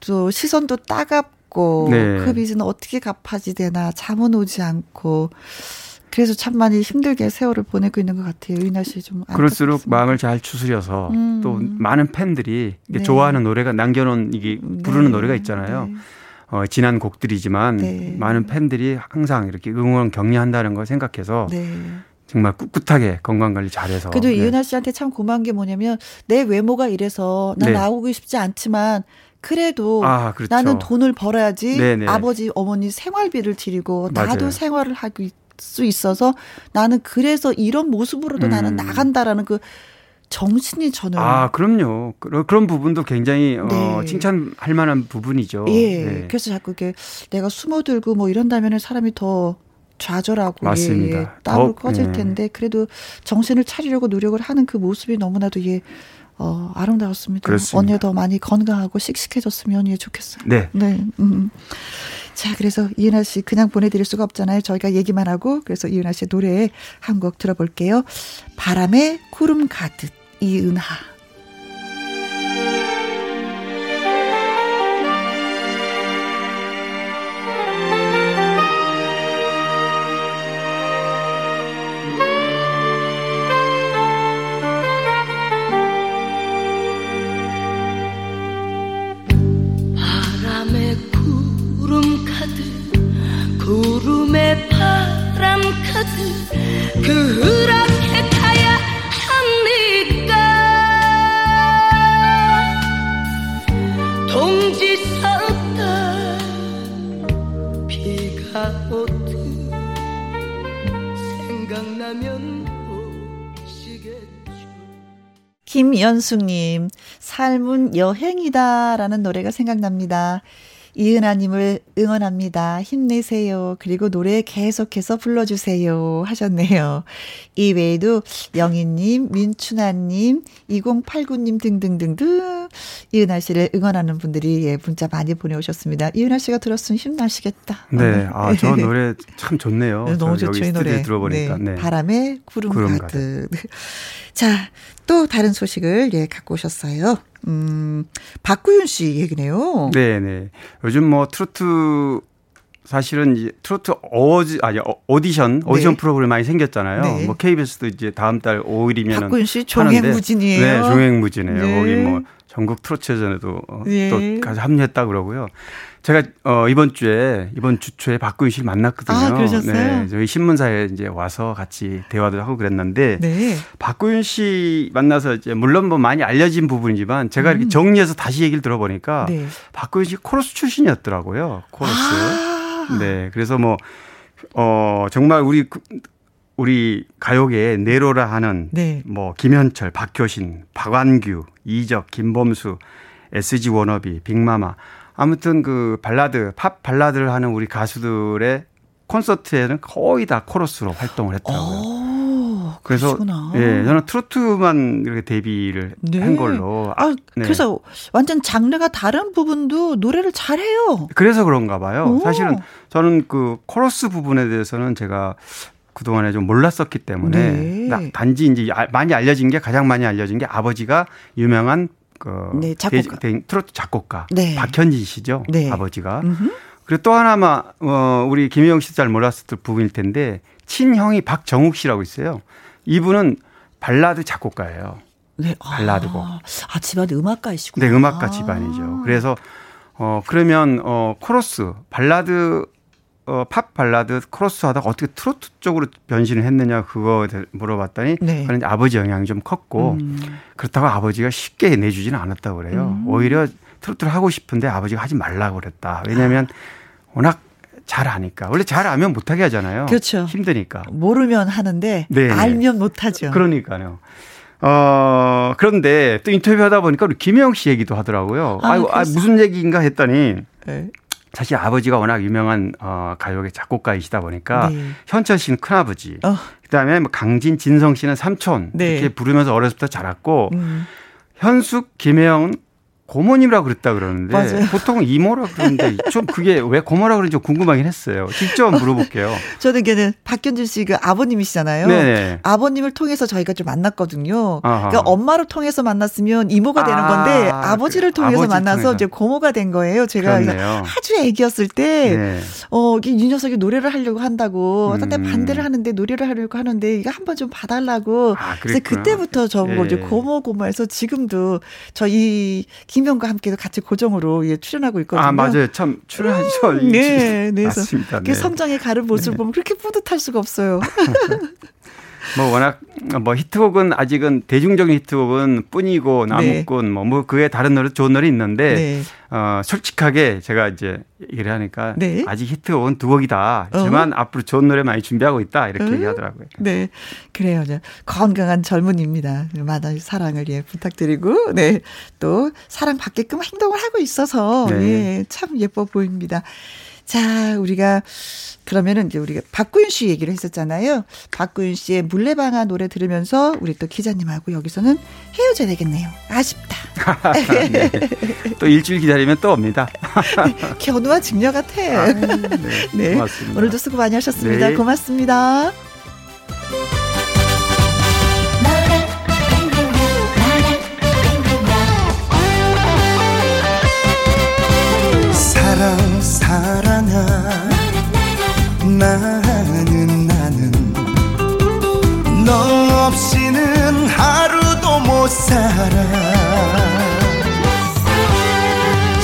또 시선도 따갑 고 네. 그 빚은 어떻게 갚아지 되나 잠은 오지 않고 그래서 참 많이 힘들게 세월을 보내고 있는 것 같아요. 이은하 씨좀 그럴수록 마음을 잘 추스려서 음. 또 많은 팬들이 네. 좋아하는 노래가 남겨놓은 이게 부르는 네. 노래가 있잖아요. 네. 어, 지난 곡들이지만 네. 많은 팬들이 항상 이렇게 응원 격려한다는 걸 생각해서 네. 정말 꿋꿋하게 건강 관리 잘해서 그래도 네. 이은하 씨한테 참 고마운 게 뭐냐면 내 외모가 이래서 난 네. 나오고 싶지 않지만 그래도 아, 그렇죠. 나는 돈을 벌어야지 네네. 아버지 어머니 생활비를 드리고 나도 맞아요. 생활을 하고 있- 수 있어서 나는 그래서 이런 모습으로도 음. 나는 나간다라는 그 정신이 저는 아, 그럼요. 그런 그런 부분도 굉장히 어, 네. 칭찬할 만한 부분이죠. 예 네. 그래서 자꾸 이게 내가 숨어들고 뭐 이런다면 사람이 더 좌절하고 맞습니다. 예, 예, 땀을 더, 꺼질 예. 텐데 그래도 정신을 차리려고 노력을 하는 그 모습이 너무나도 예 어, 아름다웠습니다. 그렇습니다. 언니가 더 많이 건강하고 씩씩해졌으면 예 좋겠어요. 네. 네. 음. 자, 그래서 이은하 씨 그냥 보내드릴 수가 없잖아요. 저희가 얘기만 하고 그래서 이은하 씨 노래 한 곡 들어볼게요. 바람에 구름 가득 이은하. 오시겠죠 김연숙님, 삶은 여행이다 라는 노래가 생각납니다. 이은하님을 응원합니다. 힘내세요. 그리고 노래 계속해서 불러주세요. 하셨네요. 이외에도 영희님, 민춘아님, 2089님 등등등등 이은하 씨를 응원하는 분들이 예, 문자 많이 보내오셨습니다. 이은하 씨가 들었으면 힘나시겠다. 네. 아, 저 노래 참 좋네요. 네, 너무 저 좋죠, 이 노래. 들어보니까. 네, 네. 바람에 구름, 구름 가득. 자, 또 다른 소식을 예, 갖고 오셨어요. 음, 박구윤 씨 얘기네요. 네, 네. 요즘 뭐 트로트 사실은 이제 트로트 어지 아니 어, 오디션 오디션 네. 프로그램 많이 생겼잖아요. 네. 뭐 KBS도 이제 다음 달 5일이면 박군 씨 종횡무진이에요. 네, 종횡무진이에요. 네. 거기 뭐 전국 트로트전에도 어, 예. 또 가서 합류했다 그러고요. 제가 어 이번 주에 이번 주 초에 박구윤 씨를 만났거든요. 아, 그러셨어요? 네, 저희 신문사에 이제 와서 같이 대화도 하고 그랬는데 네. 박구윤 씨 만나서 이제 물론 뭐 많이 알려진 부분이지만 제가 이렇게 정리해서 다시 얘기를 들어보니까 음. 네. 박구윤 씨 코러스 출신이었더라고요. 코러스. 아. 네. 그래서 뭐, 어, 정말 우리, 그- 우리 가요계에 내로라 하는 네. 뭐, 김현철, 박효신, 박완규, 이적, 김범수, SG 워너비, 빅마마. 아무튼 그 발라드, 팝 발라드를 하는 우리 가수들의 콘서트에는 거의 다 코러스로 활동을 했더라고요. 오, 그래서 어, 그러시구나. 예, 저는 트로트만 이렇게 데뷔를 네. 한 걸로. 아, 네. 그래서 완전 장르가 다른 부분도 노래를 잘해요. 그래서 그런가 봐요. 오. 사실은 저는 그 코러스 부분에 대해서는 제가 그동안에 좀 몰랐었기 때문에 네. 나- 단지 이제 아- 많이 알려진 게 가장 많이 알려진 게 아버지가 유명한 그 네, 작곡가. 대- 대- 트로트 작곡가 네. 박현진 씨죠. 네. 아버지가. 음흠. 그리고 또 하나만 어 우리 김혜영 씨도 잘 몰랐을 부분일 텐데 친형이 박정욱 씨라고 있어요. 이분은 발라드 작곡가예요. 네. 발라드곡. 아, 아 집안이 음악가이시구나. 네, 음악가 집안이죠. 그래서 어 그러면 어 코러스 발라드 어 팝 발라드 코러스 하다가 어떻게 트로트 쪽으로 변신을 했느냐 그거 물어봤더니 네. 이제 아버지 영향이 좀 컸고 음. 그렇다고 아버지가 쉽게 내주지는 않았다고 그래요. 오히려 트로트를 하고 싶은데 아버지가 하지 말라고 그랬다. 왜냐하면 워낙 잘 아니까 원래 잘 알면 못하게 하잖아요. 그렇죠. 힘드니까. 모르면 하는데 네. 알면 못하죠. 그러니까요. 어, 그런데 또 인터뷰 하다 보니까 우리 김혜영 씨 얘기도 하더라고요. 아, 아, 아? 무슨 얘기인가 했더니 네. 사실 아버지가 워낙 유명한 어, 가요계 작곡가이시다 보니까 네. 현철 씨는 큰아버지, 어. 그다음에 뭐 강진, 진성 씨는 삼촌 네. 이렇게 부르면서 어렸을 때 자랐고 음. 현숙, 김혜영은 고모님이라고 그랬다 그러는데 맞아요. 보통은 이모라 그러는데 좀 그게 왜 고모라 그런지 좀 궁금하긴 했어요. 직접 물어볼게요. 저는 걔는 박현준 씨가 아버님이시잖아요. 네. 아버님을 통해서 저희가 좀 만났거든요. 아하. 그러니까 엄마를 통해서 만났으면 이모가 되는 아, 건데 아버지를 그 통해서 만나서 통해서. 이제 고모가 된 거예요. 제가. 아주 애기였을 때 네. 어, 이 녀석이 노래를 하려고 한다고. 근데 음. 반대를 하는데 노래를 하려고 하는데 이거 한번 좀 봐달라고. 아, 그래서. 그때부터 저보고 예. 이제 고모 고모해서 지금도 저희 김영과 함께 같이 고정으로 예, 출연하고 있거든요. 아 맞아요. 참 출연하죠. 음, 네, 네. 맞습니다. 그 네. 성장의 가른 모습을 보면 그렇게 뿌듯할 수가 없어요. 뭐 워낙 뭐 히트곡은 아직은 대중적인 히트곡은 뿐이고 나무꾼 뭐, 뭐 그에 다른 노래 좋은 노래 있는데 네. 어 솔직하게 제가 이제 얘기를 하니까 네. 아직 히트곡은 두 곡이다. 하지만 앞으로 좋은 노래 많이 준비하고 있다 이렇게 음. 얘기하더라고요. 네. 그래요. 건강한 젊은이입니다. 많은 사랑을 예, 부탁드리고, 네. 또 사랑 받게끔 행동을 하고 있어서, 네. 예, 참 예뻐 보입니다. 자, 우리가 그러면은 이제 우리가 박구윤 씨 얘기를 했었잖아요. 박구윤 씨의 물레방아 노래 들으면서 우리 또 기자님하고 여기서는 헤어져야 되겠네요. 아쉽다. 네. 또 일주일 기다리면 또 옵니다. 견우와 직녀 같아. 네, 네. 고맙습니다. 오늘도 수고 많이 하셨습니다. 네. 고맙습니다. 없이는 하루도 못 살아.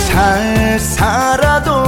잘 살아도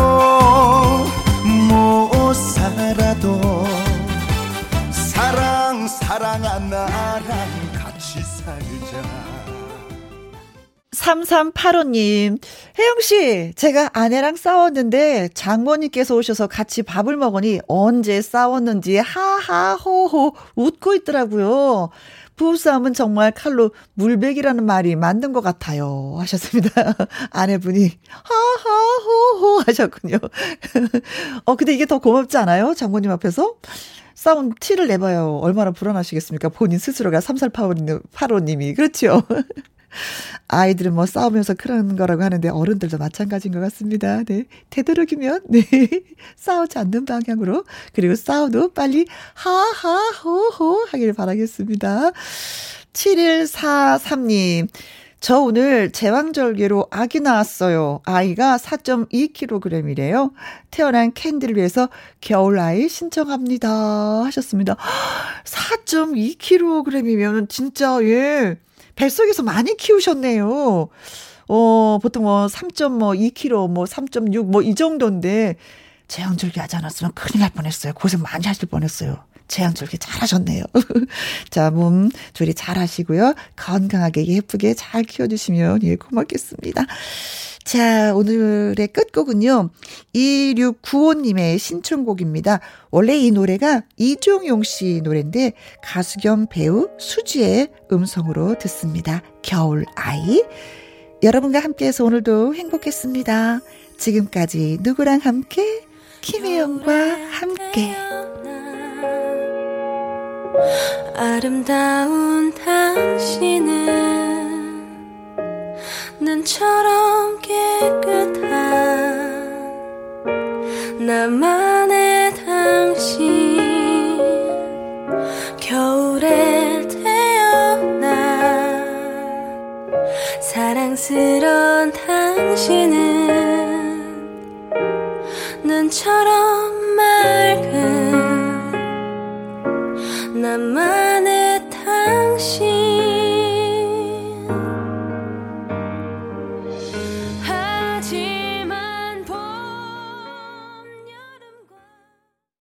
3385님, 혜영씨, 제가 아내랑 싸웠는데 장모님께서 오셔서 같이 밥을 먹으니 언제 싸웠는지 하하호호 웃고 있더라고요. 부부싸움은 정말 칼로 물베기라는 말이 맞는 것 같아요. 하셨습니다. 아내분이 하하호호 하셨군요. 어, 근데 이게 더 고맙지 않아요? 장모님 앞에서? 싸운 티를 내봐요. 얼마나 불안하시겠습니까? 본인 스스로가 3385님이. 그렇죠? 아이들은 뭐 싸우면서 그런 거라고 하는데 어른들도 마찬가지인 것 같습니다. 네. 되도록이면, 네. 싸우지 않는 방향으로. 그리고 싸워도 빨리 하하호호 하길 바라겠습니다. 7143님. 저 오늘 제왕절개로 아기 낳았어요. 아이가 4.2kg이래요. 태어난 캔디를 위해서 겨울 아이 신청합니다. 하셨습니다. 4.2kg이면 진짜, 예. 뱃속에서 많이 키우셨네요. 어, 보통 뭐 3.2kg, 뭐 3.6, 뭐 이 정도인데, 제왕절개 하지 않았으면 큰일 날 뻔했어요. 고생 많이 하실 뻔했어요. 제왕절개 잘하셨네요. 자, 몸 조리 잘 하시고요. 건강하게 예쁘게 잘 키워주시면 예, 고맙겠습니다. 자, 오늘의 끝곡은요. 2695님의 신청곡입니다. 원래 이 노래가 이종용 씨 노래인데 가수 겸 배우 수지의 음성으로 듣습니다. 겨울 아이. 여러분과 함께해서 오늘도 행복했습니다. 지금까지 누구랑 함께? 김혜영과 함께. 아름다운 당신은 눈처럼 깨끗한 나만의 당신. 겨울에 태어난 사랑스런 당신은 눈처럼 나만의 당신.